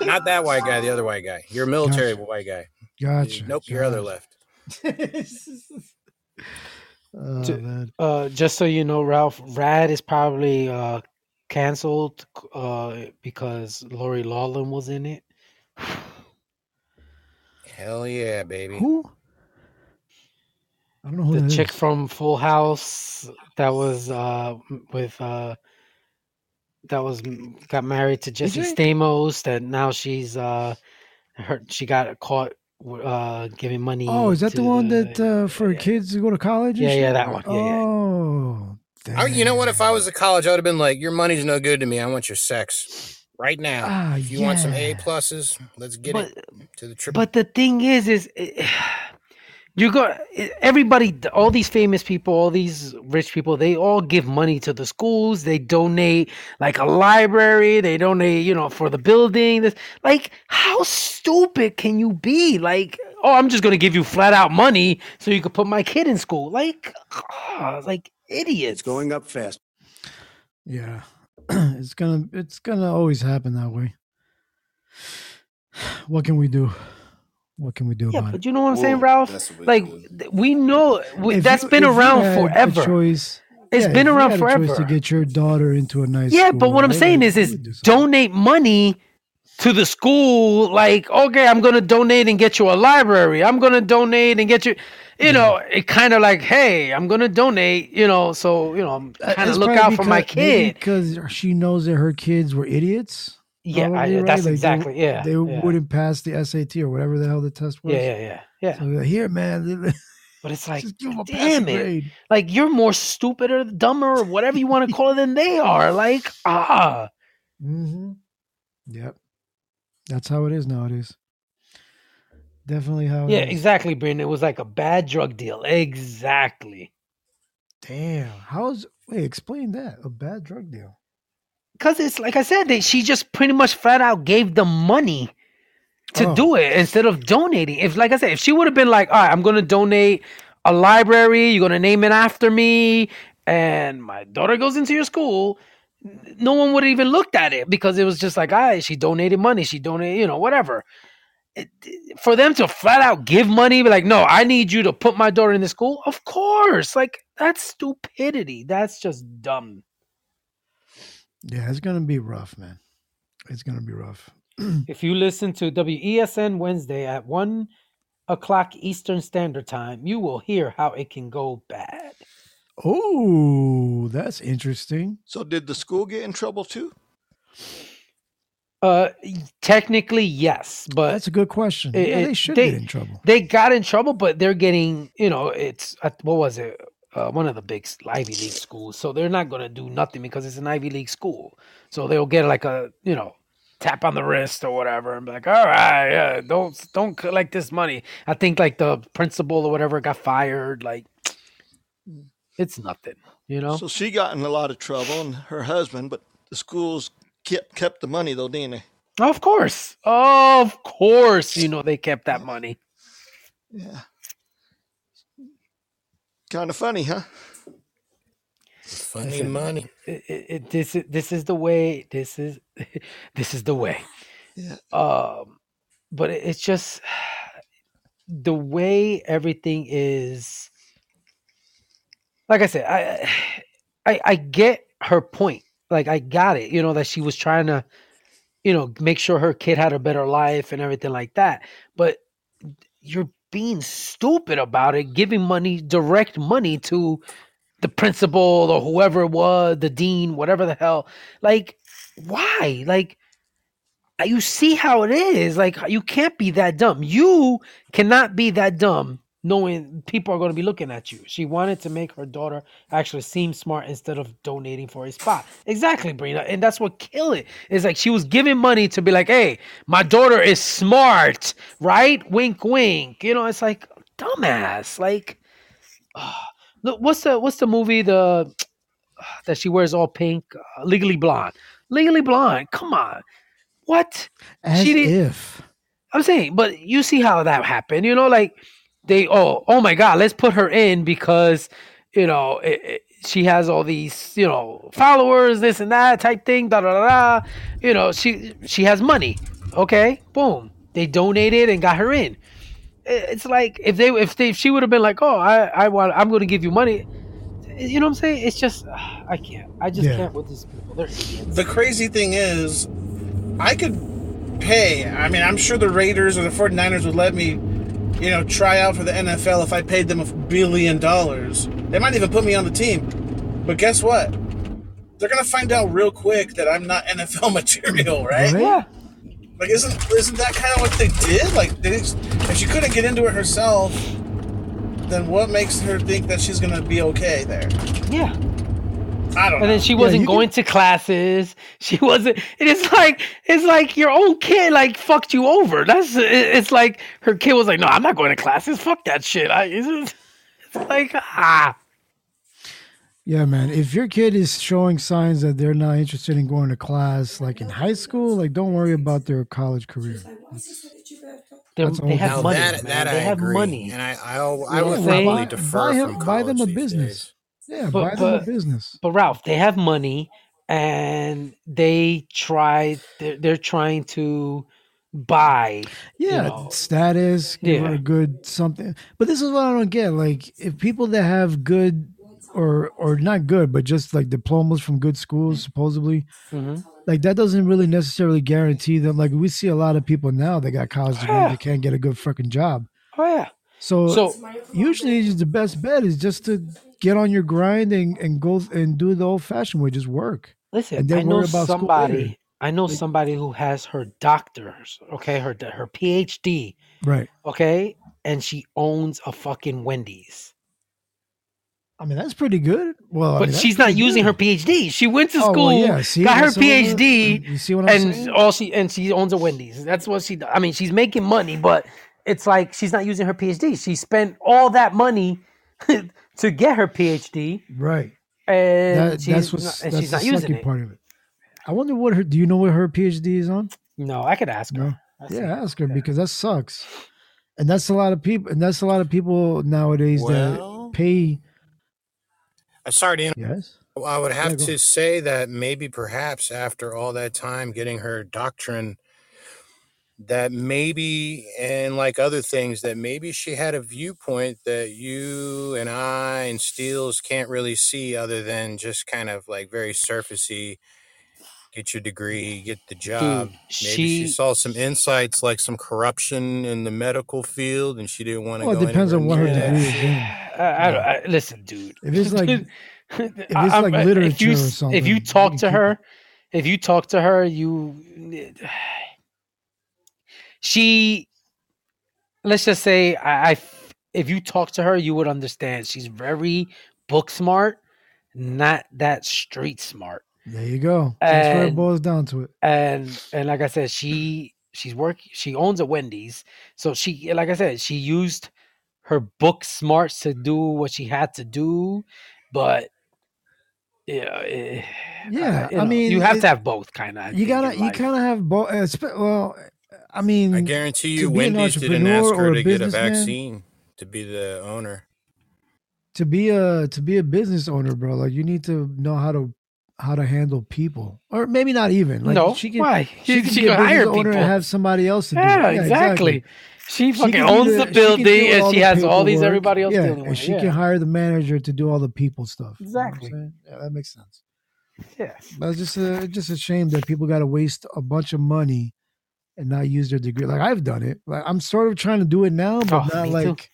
Not that white guy, the other white guy. You're a military white guy. Gotcha. Nope, your other left. Oh, uh, just so you know, Ralph, Rad is probably uh, canceled uh, because Lori Loughlin was in it. Hell yeah, baby. Who? I don't know who the that chick is. from Full House that was uh, with uh, that was got married to Jesse? Stamos. That now she's uh, her she got caught uh, giving money. Oh, is that to the one that uh, for kids to go to college? and Yeah, yeah, that one. Yeah, yeah. Oh, I, you know what? If I was at college, I would have been like, "Your money's no good to me. I want your sex right now. Ah, if you want some. A pluses, let's get But- it to the triple." But the thing is, is eh, You go everybody all these famous people, all these rich people, they all give money to the schools, they donate like a library, they donate, you know, for the building. This like how stupid can you be? Like, oh, I'm just gonna give you flat out money so you could put my kid in school. Like ah, like idiots. It's going up fast. Yeah. *clears throat* it's gonna it's gonna always happen that way. *sighs* What can we do? What can we do about it? Yeah, about but it? you know what I'm saying, Ralph? Like th- we know we, If that's you- been if you around had a forever. choice- It's yeah, been if you around had a choice forever. to get your daughter into a nice Yeah, school, but what I'm saying would- is, is donate money to the school. Like, okay, I'm gonna donate and get you a library. I'm gonna donate and get you. You know, it kind of like, hey, I'm gonna donate. You know, so you know, I'm kind of Uh, look probably out for my kid. because she knows that her kids were idiots. Yeah, I- right? that's Like, they- exactly- yeah, They yeah. wouldn't pass the SAT or whatever the hell the test was. Yeah, yeah, yeah, yeah. So like, here, man. *laughs* But it's like, give 'em a damn it, grade. like you're more stupid or dumber or whatever you want to call it than they are. Like, ah, Mm-hmm. Yep. That's how it is nowadays. Definitely how yeah, is. exactly, Brandon. It was like a bad drug deal. Exactly. Damn. How's wait, explain that. A bad drug deal. Because it's like I said, they, she just pretty much flat out gave them money to Oh. do it instead of donating. If, like I said, if she would have been like, all right, I'm going to donate a library, you're going to name it after me, and my daughter goes into your school, no one would have even looked at it because it was just like, all right, she donated money, she donated, you know, whatever. It- for them to flat out give money, be like, no, I need you to put my daughter in the school, of course. Like, that's stupidity. That's just dumb. Yeah, it's gonna be rough, man. It's gonna be rough. *clears throat* if you listen to WESN Wednesday at one o'clock Eastern Standard Time, you will hear how it can go bad. Oh, that's interesting. So did the school get in trouble too? Uh, technically, yes, but That's a good question. it- yeah, they should they- get in trouble. They got in trouble, but they're getting, you know, it's what was it? Uh, one of the big Ivy League schools. So they're not going to do nothing because it's an Ivy League school. So they'll get like a, you know, tap on the wrist or whatever, and be like, "All right, yeah, don't don't collect this money." I think like the principal or whatever got fired. Like, it's nothing, you know. So she got in a lot of trouble, and her husband, but the schools kept kept the money though, didn't they? Of course, of course, you know they kept that money. Yeah. Kind of funny, huh? Funny Listen, money. It, it, it- this is this is the way. This is *laughs* this is the way. Yeah. Um, but it, it's just *sighs* the way everything is. Like I said, I, *sighs* I I get her point. Like I got it. You know that she was trying to, you know, make sure her kid had a better life and everything like that. But you're being stupid about it, giving money, direct money to the principal or whoever it was, the dean, whatever the hell. Like, why? Like, you see how it is. Like, you can't be that dumb. You cannot be that dumb knowing people are going to be looking at you. She wanted to make her daughter actually seem smart instead of donating for a spot. Exactly, Brina. And that's what killed it. It's like she was giving money to be like, hey, my daughter is smart, right? Wink, wink. You know, it's like, dumbass. Like, *sighs* Look, what's the what's the movie the *sighs* that she wears all pink? Uh, Legally Blonde. Legally Blonde. Come on, what? As she did- if. I'm saying, but you see how that happened. You know, like they oh oh my god, let's put her in because you know it, it- she has all these you know followers, this and that type thing. Da da da. da. You know, she she has money. Okay, boom. They donated and got her in it's like if they if they if she would have been like, oh, I I want I'm going to give you money. You know what I'm saying? It's just I can't. I just Yeah. can't with these people. They're idiots. The crazy thing is, I could pay. I mean, I'm sure the Raiders or the 49ers would let me, you know, try out for the NFL if I paid them a billion dollars. They might even put me on the team. But guess what? They're gonna find out real quick that I'm not *laughs* NFL material, right? Yeah. Like, isn't isn't that kind of what they did? Like, they, if she couldn't get into it herself, then what makes her think that she's gonna be okay there? Yeah. I don't and then know. she wasn't you can- going to classes. She wasn't. It's like it's like your own kid like fucked you over. That's it's like her kid was like, no, I'm not going to classes. Fuck that shit. I, it's, *laughs* it's like ah. Yeah, man. If your kid is showing signs that they're not interested in going to class, like in high school, like don't worry about their college career. They're- That's they have money, that, that they I have agree. money. and I I, I You would what probably saying? defer buy from him, buy them a business. days. Yeah, But- buy them but- a business. But Ralph, they have money and they try. They're, they're trying to buy. you Yeah, know, status, give her a good something. But this is what I don't get. Like, if people that have good or or not good, but just like diplomas from good schools, supposedly, Mhm. like that doesn't really necessarily guarantee them. Like, we see a lot of people now that got college *sighs* degrees, Yeah. they can't get a good fucking job. Oh yeah. So, So- usually, the best bet is just to get on your grind and, and go and do the old fashioned way, just work. Listen, I know somebody. I know somebody who has her doctor's, okay, her her PhD, Right. okay, and she owns a fucking Wendy's. I mean, that's pretty good. Well, I but mean, she's not using good. her PhD. She went to Oh, well, school, yeah, see, got her PhD, you see what I'm and saying? all she and she owns a Wendy's. That's what she. I mean, she's making money, but it's like she's not using her PhD. She spent all that money *laughs* to get her PhD, Right. and That, she's that's what's not, and that's she's the not using sucky it. part of it. I wonder what her. Do you know what her PhD is on? No, I could ask her. No. I see. Yeah, ask her because that sucks, and that's a lot of people. And that's a lot of people nowadays Well- that pay. I'm sorry to inter- Yes. I would have Yeah, to say that maybe perhaps after all that time getting her doctrine, that maybe, and like other things, that maybe she had a viewpoint that you and I and Steels can't really see other than just kind of like very surfacey. Get your degree, get the job. Maybe she, she- saw some insights like some corruption in the medical field and she didn't want to Well, go it depends on what her anywhere degree that. is *sighs* in. I, I, don't- I, listen, dude. If it's like, *laughs* if it's I'm- like if literature you, or something, if you you talk to her, if you talk to her, you *sighs* she let's just say I if you talk to her, you would understand. She's very book smart, not that street smart. There you go. That's where it boils down to it. and and like I said, she she's work she owns a Wendy's, so she like I said, she used her book smarts to do what she had to do, but yeah, eh, Yeah, you I know, mean, you have it- to have both, kind of. You gotta, you kind of have both. Well, I mean, I guarantee you, be Wendy's didn't ask her to get a vaccine to be the owner. to be a to be a business owner, bro, like you need to know how to how to handle people, or maybe not even. Like No, she can, why? She, She- can she be a can hire business owner people. and have somebody else to do. Yeah, it. exactly. She fucking can be owns the she can building deal and she has all these paperwork. everybody else yeah, and with. she it, can hire the manager to do all the people stuff. You know Exactly. Yeah, that makes sense. Yeah. But it's just a it's just a shame that people got to waste a bunch of money and not use their degree. Like I've done it. Like I'm sort of trying to do it now, but Oh, not me too. like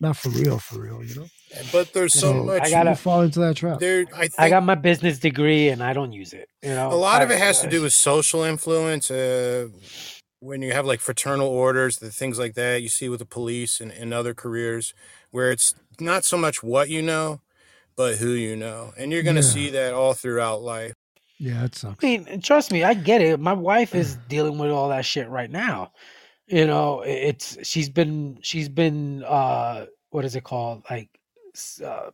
not for real, for real. You know. But there's so So, much. I gotta- You fall into that trap. there, I think I got my business degree and I don't use it. You know, a lot of it has to do with social influence. Uh, when you have like fraternal orders, the things like that you see with the police and, and other careers, where it's not so much what you know, but who you know, and you're gonna Yeah. see that all throughout life. Yeah, it sucks. I mean, trust me, I get it. My wife is *sighs* dealing with all that shit right now. You know, it's she's been she's been uh what is it called? Like uh,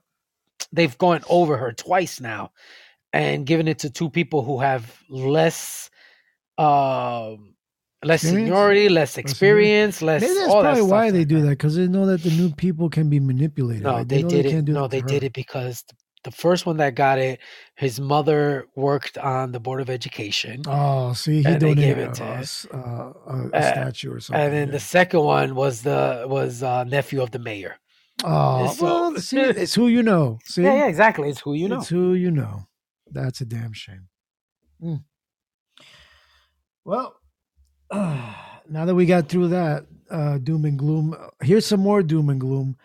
they've gone over her twice now and given it to two people who have less um less seniority, less experience, less Maybe that's all that probably stuff. why they do that because they know that the new people can be manipulated. No, Like, they know did it. No, that they to did her. it because th- the first one that got it, his mother worked on the board of education. Oh, see, he donated it to a, uh, a, a Uh, statue or something. And then the second one was the was uh, nephew of the mayor. oh, so- well, *laughs* see, it's who you know. See, Yeah, yeah, exactly. It's who you know. It's who you know. That's a damn shame. Mm. Well, *sighs* now that we got through that uh, doom and gloom, here's some more doom and gloom.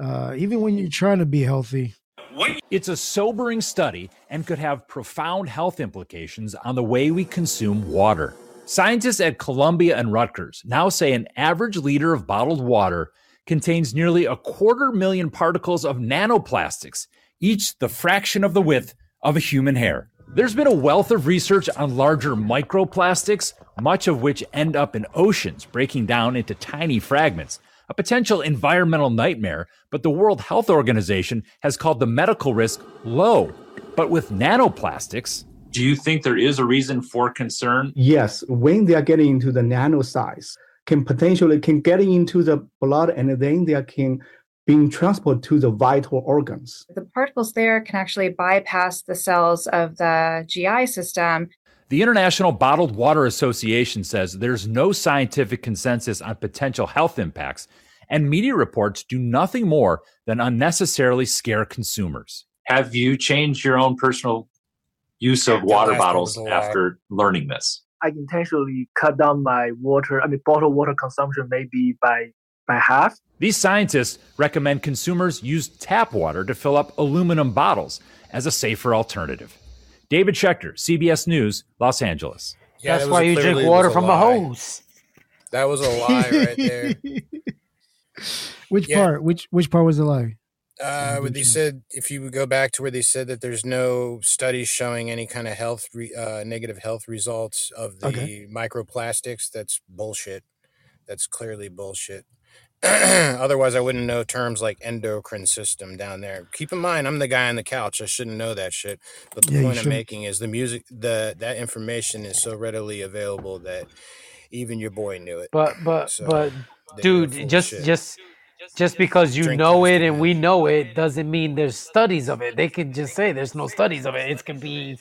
Uh, even when you're trying to be healthy, It's a sobering study and could have profound health implications on the way we consume water. Scientists at Columbia and Rutgers now say an average liter of bottled water contains nearly a quarter million particles of nanoplastics, each the fraction of the width of a human hair. There's been a wealth of research on larger microplastics, much of which end up in oceans, breaking down into tiny fragments. A potential environmental nightmare, but the World Health Organization has called the medical risk low. But with nanoplastics, Do you think there is a reason for concern? Yes, when they are getting into the nano size, can potentially can get into the blood and then they can being transported to the vital organs. The particles there can actually bypass the cells of the GI system. The International Bottled Water Association says there's no scientific consensus on potential health impacts, and media reports do nothing more than unnecessarily scare consumers. Have you changed your own personal use of water bottles was a lie. after learning this? I intentionally cut down my water, I mean, bottled water consumption maybe by by half. These scientists recommend consumers use tap water to fill up aluminum bottles as a safer alternative. David Schechter, CBS News, Los Angeles. Yeah, That's that why you drink water from a lie. hose. That was a lie right there. *laughs* Which Yeah. part? Which which part was the lie? Uh, where they said if you would go back to where they said that there's no studies showing any kind of health re, uh, negative health results of the Okay. microplastics, that's bullshit. That's clearly bullshit. *clears throat* Otherwise, I wouldn't know terms like endocrine system down there. Keep in mind, I'm the guy on the couch. I shouldn't know that shit. But the Yeah, you point I'm making is the music, the that information is so readily available that even your boy knew it. But but So, but they were full dude, of just shit. just just because you Drink know it and we know it doesn't mean there's studies of it. They could just say there's no studies of it. It could be,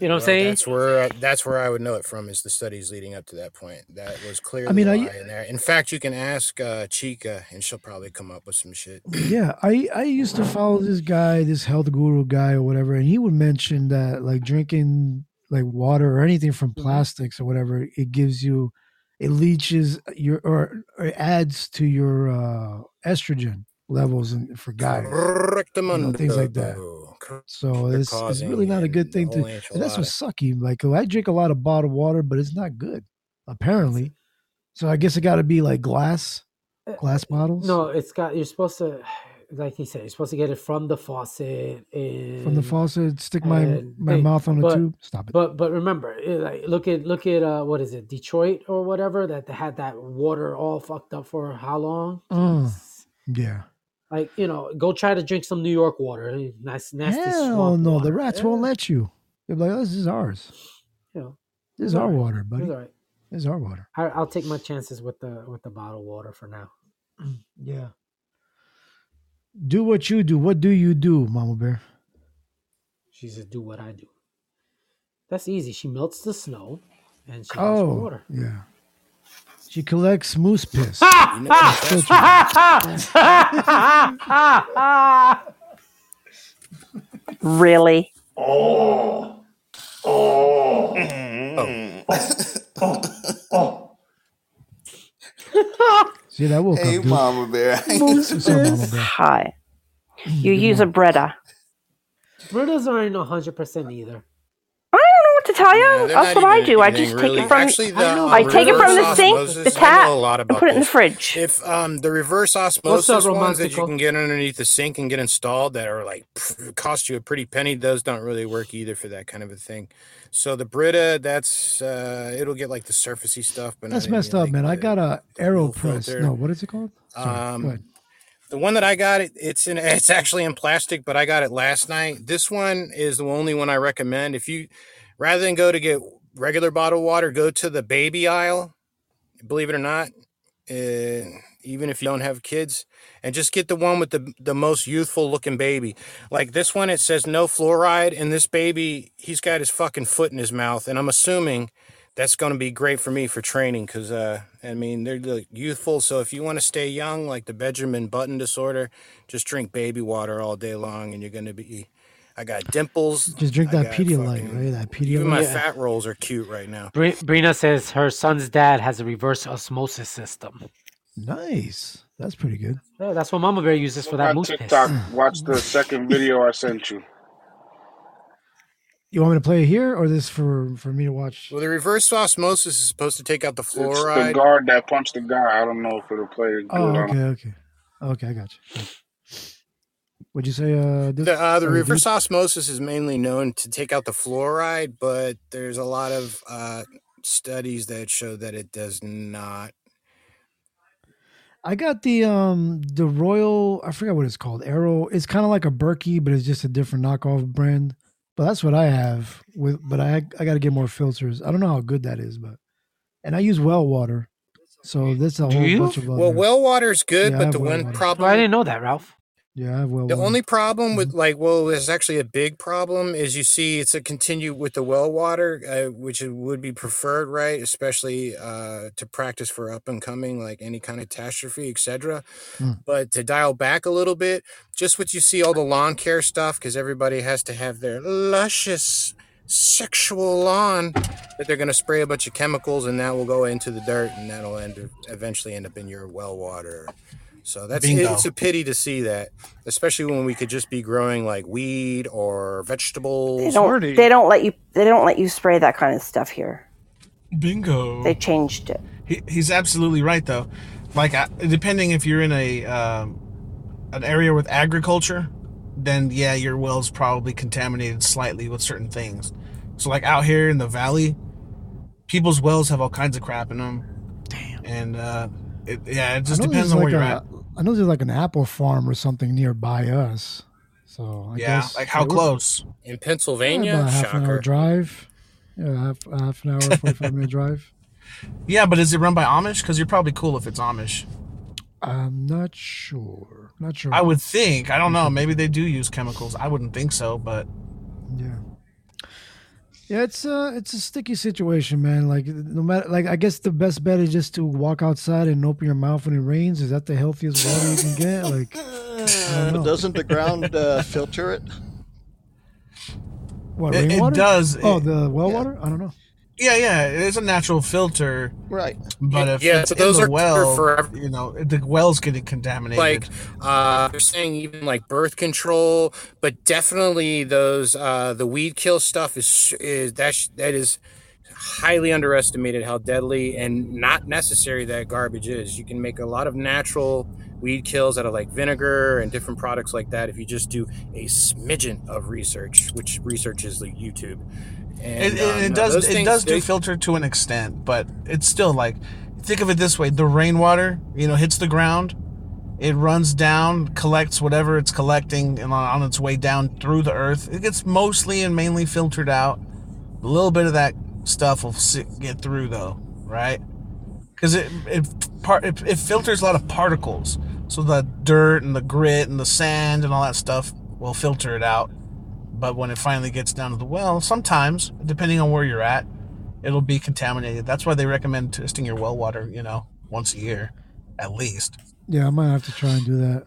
you know what I'm saying? That's where uh, that's where I would know it from is the studies leading up to that point. That was clearly mean, a I- lie in there. In fact, you can ask uh, Chica, and she'll probably come up with some shit. *clears throat* Yeah, I I used to follow this guy, this health guru guy or whatever, and he would mention that like drinking like water or anything from Mm-hmm. plastics or whatever, it gives you, it leaches your or, or adds to your uh, estrogen levels and for guys, you know, things like that. So it's, it's really not a good thing to. And that's what's sucky. Like I drink a lot of bottled water, but it's not good apparently. So I guess it got to be like glass, glass bottles. No, it's got. You're supposed to, *sighs* like he said, you're supposed to get it from the faucet and from the faucet, stick my and my they- mouth on the tube. Stop it. But but remember, eh, like look at look at uh what is it, Detroit or whatever that they had that water all fucked up for how long? Mm, yeah. Like you know, go try to drink some New York water. Nice nasty Hell no, water. the rats won't let you. They're like, oh, this is ours. You know, This is our alright. water, It's buddy. alright. This is our water. I, I'll take my chances with the with the bottled water for now. *clears throat* Yeah. Do what you do. What do you do, Mama Bear? She says, "Do what I do." That's easy. She melts the snow, and she Oh, water. yeah. She collects moose piss. Really? Oh. Oh. oh, oh! See, that woke Hey, up, dude. Mama Bear. Moose Mama piss? Bear? Hi. Mm, you use a Brita. Britas aren't hundred percent either. I don't know what to tell you. they're That's what I do. I just take really. it from. Actually, the, um, I take it from the sink, the osmosis, tap, a lot and about put it in the fridge. If um the reverse osmosis up, ones that you can get underneath the sink and get installed that are like pff, cost you a pretty penny, those don't really work either for that kind of a thing. So the Brita, that's uh it'll get like the surfacey stuff, but That's messed up, man. I got a AeroPress. filter. No, what is it called? Sorry, Um, the one that I got, it it's in *laughs* it's actually in plastic, but I got it last night. This one is the only one I recommend. If you rather than go to get regular bottled water, go to the baby aisle. Believe it or not, uh, even if you don't have kids, and just get the one with the the most youthful looking baby. Like this one, it says no fluoride, and this baby, he's got his fucking foot in his mouth, and I'm assuming that's going to be great for me for training because uh, I mean they're youthful. So if you want to stay young, like the Benjamin Button disorder, just drink baby water all day long, and you're going to be. I got dimples. Just drink that Pedialyte, fucking- right? That Even my Pedialyte. fat rolls are cute right now. Bri- Brina says her son's dad has a reverse osmosis system. Nice. That's pretty good. Yeah, that's what Mama Bear uses for that moose TikTok, piss. *laughs* watch the second video I sent you. You want me to play it here or this for for me to watch? Well, the reverse osmosis is supposed to take out the It's the guard that punched the guy. I don't know if it'll play oh, good Oh, okay, okay, okay. I got you. What'd you say? Uh, this, The, uh, the reverse dude? osmosis is mainly known to take out the fluoride, but there's a lot of uh, studies that show that it does not. I got the um the Royal. I forget what it's called. Arrow. It's kind of like a Berkey, but it's just a different knockoff brand. But that's what I have with. But I I got to get more filters. I don't know how good that is, but and I use well water, so that's a Do whole you? bunch of other. Well, well water's good, Yeah, but the well one water. problem Well, I didn't know that, Ralph. Yeah, well The only problem with Mm-hmm. like well, there's actually a big problem is you see it's a continue with the well water, uh, which would be preferred, right? Especially uh, to practice for up and coming, like any kind of catastrophe, etc. Hmm. But to dial back a little bit, just what you see all the lawn care stuff, because everybody has to have their luscious sexual lawn that they're going to spray a bunch of chemicals and that will go into the dirt and that'll end eventually end up in your well water. So that's Bingo. it's a pity to see that, especially when we could just be growing like weed or vegetables. They don't. They don't let you. They don't let you spray that kind of stuff here. Bingo. They changed it. He, he's absolutely right though. Like I, depending if you're in a um, an area with agriculture, then yeah, your well's probably contaminated slightly with certain things. So like out here in the valley, people's wells have all kinds of crap in them. Damn. And uh, it, yeah, it just depends there's on where like you're a- at. I know there's like an apple farm or something nearby us. So I Yeah, guess like how we're- close? In Yeah, Pennsylvania, about a half an hour drive. Yeah, half, half an hour, *laughs* forty five minute drive. Yeah, but is it run by Amish? Because you're probably cool if it's Amish. I'm not sure. Not sure. I would think. I don't know. Maybe they do use chemicals. I wouldn't think so, but Yeah. Yeah, it's a it's a sticky situation, man. Like no matter like I guess the best bet is just to walk outside and open your mouth when it rains. Is that the healthiest water you can get? Like I. Doesn't the ground uh, filter it? What It- it rainwater? does. Oh, It- the well water? I don't know. Yeah, yeah, it is a natural filter. Right. But if Yeah, it's but those in are the good well, for you know, the well's getting contaminated. like uh they're saying even like birth control but definitely those uh the weed kill stuff is is that sh- that is highly underestimated how deadly and not necessary that garbage is you can make a lot of natural weed kills out of like vinegar and different products like that if you just do a smidgen of research which research is like youtube it, and it, um, it does those it does do filter to an extent, but it's still like think of it this way: the rainwater, you know, hits the ground, it runs down, collects whatever it's collecting, and on, on its way down through the earth, it gets mostly and mainly filtered out. A little bit of that stuff will sit, get through though, right? Because it it, part, it it filters a lot of particles, so the dirt and the grit and the sand and all that stuff will filter it out. But when it finally gets down to the well, sometimes, depending on where you're at, it'll be contaminated. That's why they recommend testing your well water, you know, once a year, at least. Yeah, I might have to try and do that.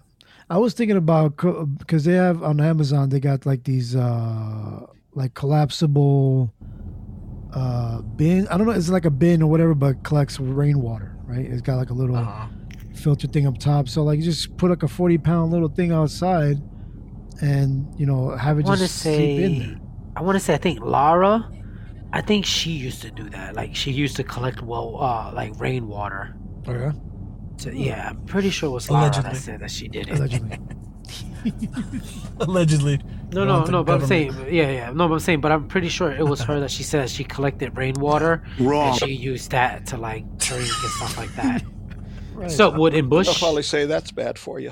I was thinking about because they have on Amazon they got like these uh like collapsible uh bin. I don't know, it's like a bin or whatever, but collects rainwater. Right? It's got like a little Uh-huh. filter thing up top. So like you just put like a forty pound little thing outside, and you know have I it want to just seep in there. say, I want to say, I think Lara, I think she used to do that. Like she used to collect well, uh, like rainwater. Oh yeah. So, yeah, I'm pretty sure it was Lara Allegedly. that said that she did it. Allegedly. *laughs* Allegedly. No, no, no. But I'm saying, yeah, yeah. No, but I'm saying, but I'm pretty sure it was her that she said she collected rainwater. Wrong. And she used that to like drink and stuff like that. *laughs* Right. So would in They'll probably say that's bad for you.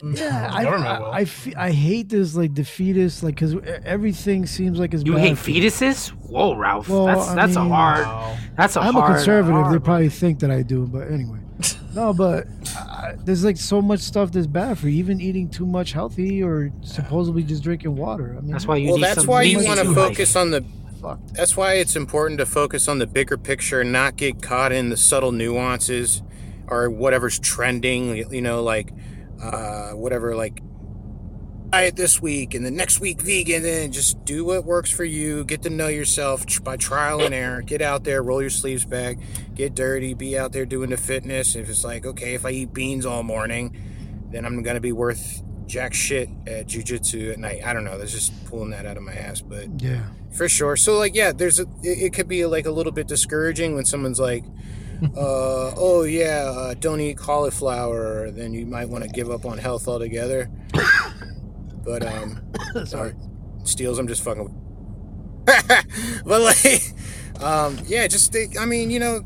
*laughs* Yeah, I, government will. I, I, fe- I hate this like the fetus like because everything seems like it's You bad hate for- fetuses? Whoa, Ralph. Well, that's I that's a mean- hard. That's a I'm hard. a conservative. they probably think that I do, but anyway. *laughs* No, but I, there's like so much stuff that's bad for you. Even eating too much healthy or supposedly just drinking water. I mean, That's why you well need that's some why you meat want to too, focus on the Fuck. that's why it's important to focus on the bigger picture and not get caught in the subtle nuances or whatever's trending you know like uh whatever like diet this week and the next week vegan and just do what works for you. Get to know yourself by trial and error. Get out there roll your sleeves back get dirty be out there doing the fitness. If it's like okay if i eat beans all morning then i'm gonna be worth jack shit at jujitsu at night. I don't know. That's just pulling that out of my ass but yeah. for sure. So like yeah there's a it, it could be like a little bit discouraging when someone's like *laughs* uh oh yeah uh, don't eat cauliflower then you might want to give up on health altogether *coughs* But um, *coughs* sorry, Steels. I'm just fucking. *laughs* but like, um, yeah, just. I mean, you know,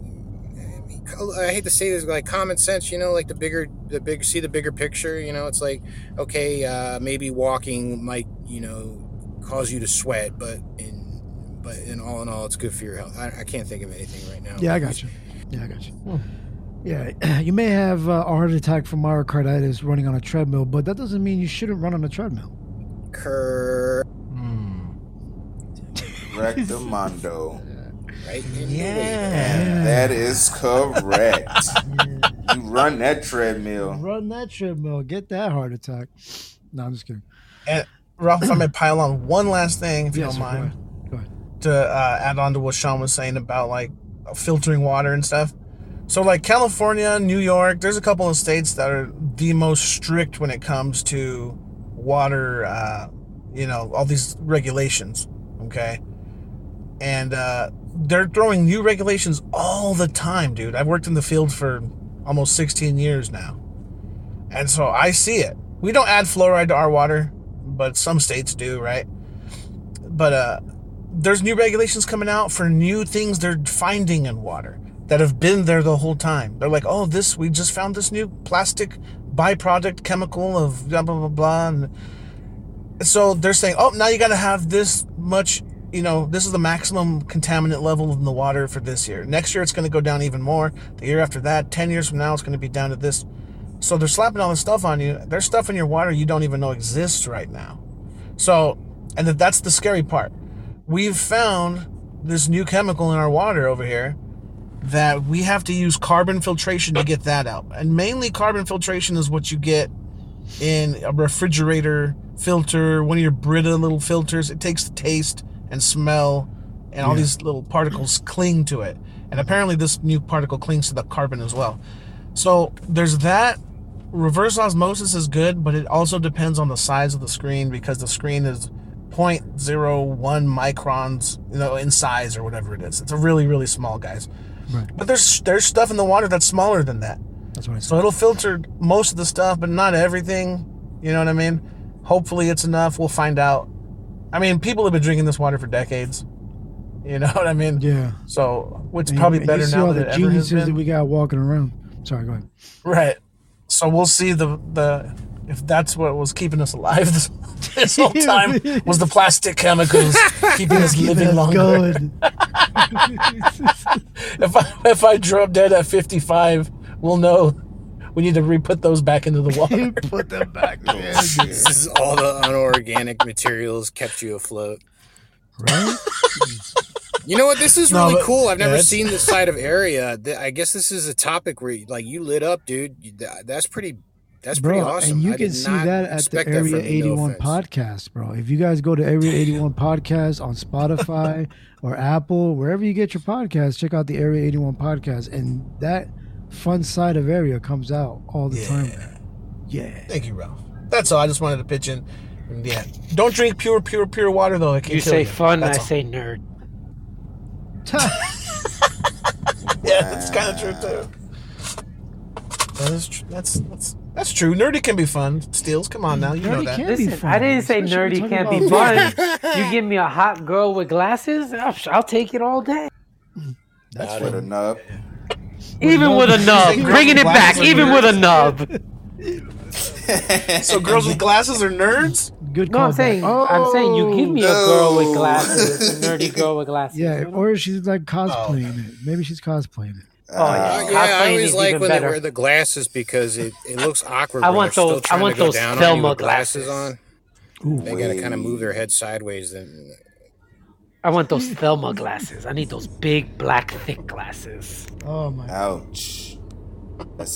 I hate to say this, like common sense. You know, like the bigger, the big, see the bigger picture. You know, it's like, okay, uh, maybe walking might, you know, cause you to sweat, but in, but in all in all, it's good for your health. I, I can't think of anything right now. Yeah, I got you. Yeah, I got you. Yeah, *clears throat* you may have uh, a heart attack from myocarditis running on a treadmill, but that doesn't mean you shouldn't run on a treadmill. Cur. Rectamundo. *laughs* Right? And that is correct. *laughs* you run that treadmill. Run that treadmill, get that heart attack. No, I'm just kidding. And Ralph, if I may pile on one last thing, if you don't sir, go mind, ahead. Go ahead. to uh, add on to what Sean was saying about like filtering water and stuff. So, like California, New York, there's a couple of states that are the most strict when it comes to water. Uh, you know, all these regulations. Okay, and uh, they're throwing new regulations all the time, dude. I've worked in the field for almost 16 years now. And so I see it. We don't add fluoride to our water, but some states do, right? But uh there's new regulations coming out for new things they're finding in water that have been there the whole time. They're like, "Oh, this we just found this new plastic byproduct chemical of blah blah blah blah." And so they're saying, "Oh, now you got to have this much you know, this is the maximum contaminant level in the water for this year. Next year, it's going to go down even more. The year after that, 10 years from now, it's going to be down to this. So they're slapping all this stuff on you. There's stuff in your water you don't even know exists right now. So, and that that's the scary part. We've found this new chemical in our water over here that we have to use carbon filtration to get that out. And mainly carbon filtration is what you get in a refrigerator filter, one of your Brita little filters. It takes the taste and smell and all Yeah. these little particles cling to it. And apparently this new particle clings to the carbon as well. So there's that. Reverse osmosis is good, but it also depends on the size of the screen because the screen is 0.01 microns, you know, in size or whatever it is. It's a really, really small, guys. Right. But there's there's stuff in the water that's smaller than that. That's what I So it'll filter most of the stuff, but not everything. You know what I mean? Hopefully it's enough. We'll find out. I mean, people have been drinking this water for decades. You know *laughs* what I mean? Yeah. So you- probably better now all than the it ever has geniuses that we got walking around. Sorry, go ahead. Right. So we'll see the the if that's what was keeping us alive this, *laughs* this whole time was the plastic chemicals *laughs* keeping us Keeping living us longer. going. *laughs* if I if I drop dead at 55, we'll know we need to re-put those back into the water. Put them back this is all the unorganic materials kept you afloat. Right? *laughs* You know what? This is No, really but- cool. I've never it's- seen this side of area. I guess this is a topic where, like, you lit up, dude. That's pretty. That's pretty bro, awesome. and you I can see that at the Area from you, no 81 podcast, bro. If you guys go to Area *laughs* 81 podcast on Spotify or Apple, wherever you get your podcast, check out the Area 81 podcast, and that fun side of Area comes out all the time. Yeah. Thank you, Ralph. That's all. I just wanted to pitch in. And yeah, don't drink pure, pure, pure water though. It can You kill say you. fun, I all. say nerd. *laughs* Yeah, that's kind of true too. That is tr- that's that's that's true. Nerdy can be fun. Steels, come on now, you know that. Listen, I didn't say especially nerdy can't be fun. *laughs* you give me a hot girl with glasses, I'll, I'll take it all day. That's with a nub. Even with a nub, bringing it back. Even with a nub. *laughs* so girls with glasses are nerds. Good No, I'm saying, I'm saying you give me a oh, girl with glasses, a nerdy *laughs* girl with glasses. Yeah, or she's like cosplaying oh. it. Maybe she's cosplaying it. Oh, yeah, uh, yeah I Cosplaying always is like even when better. they wear the glasses because it, it looks *laughs* awkward. I want they're still those- I want those down on you Thelma glasses glasses. on. they gotta kind of move their head sideways. Then I want those Thelma glasses. I need those big, black, thick glasses. Oh my. Ouch. That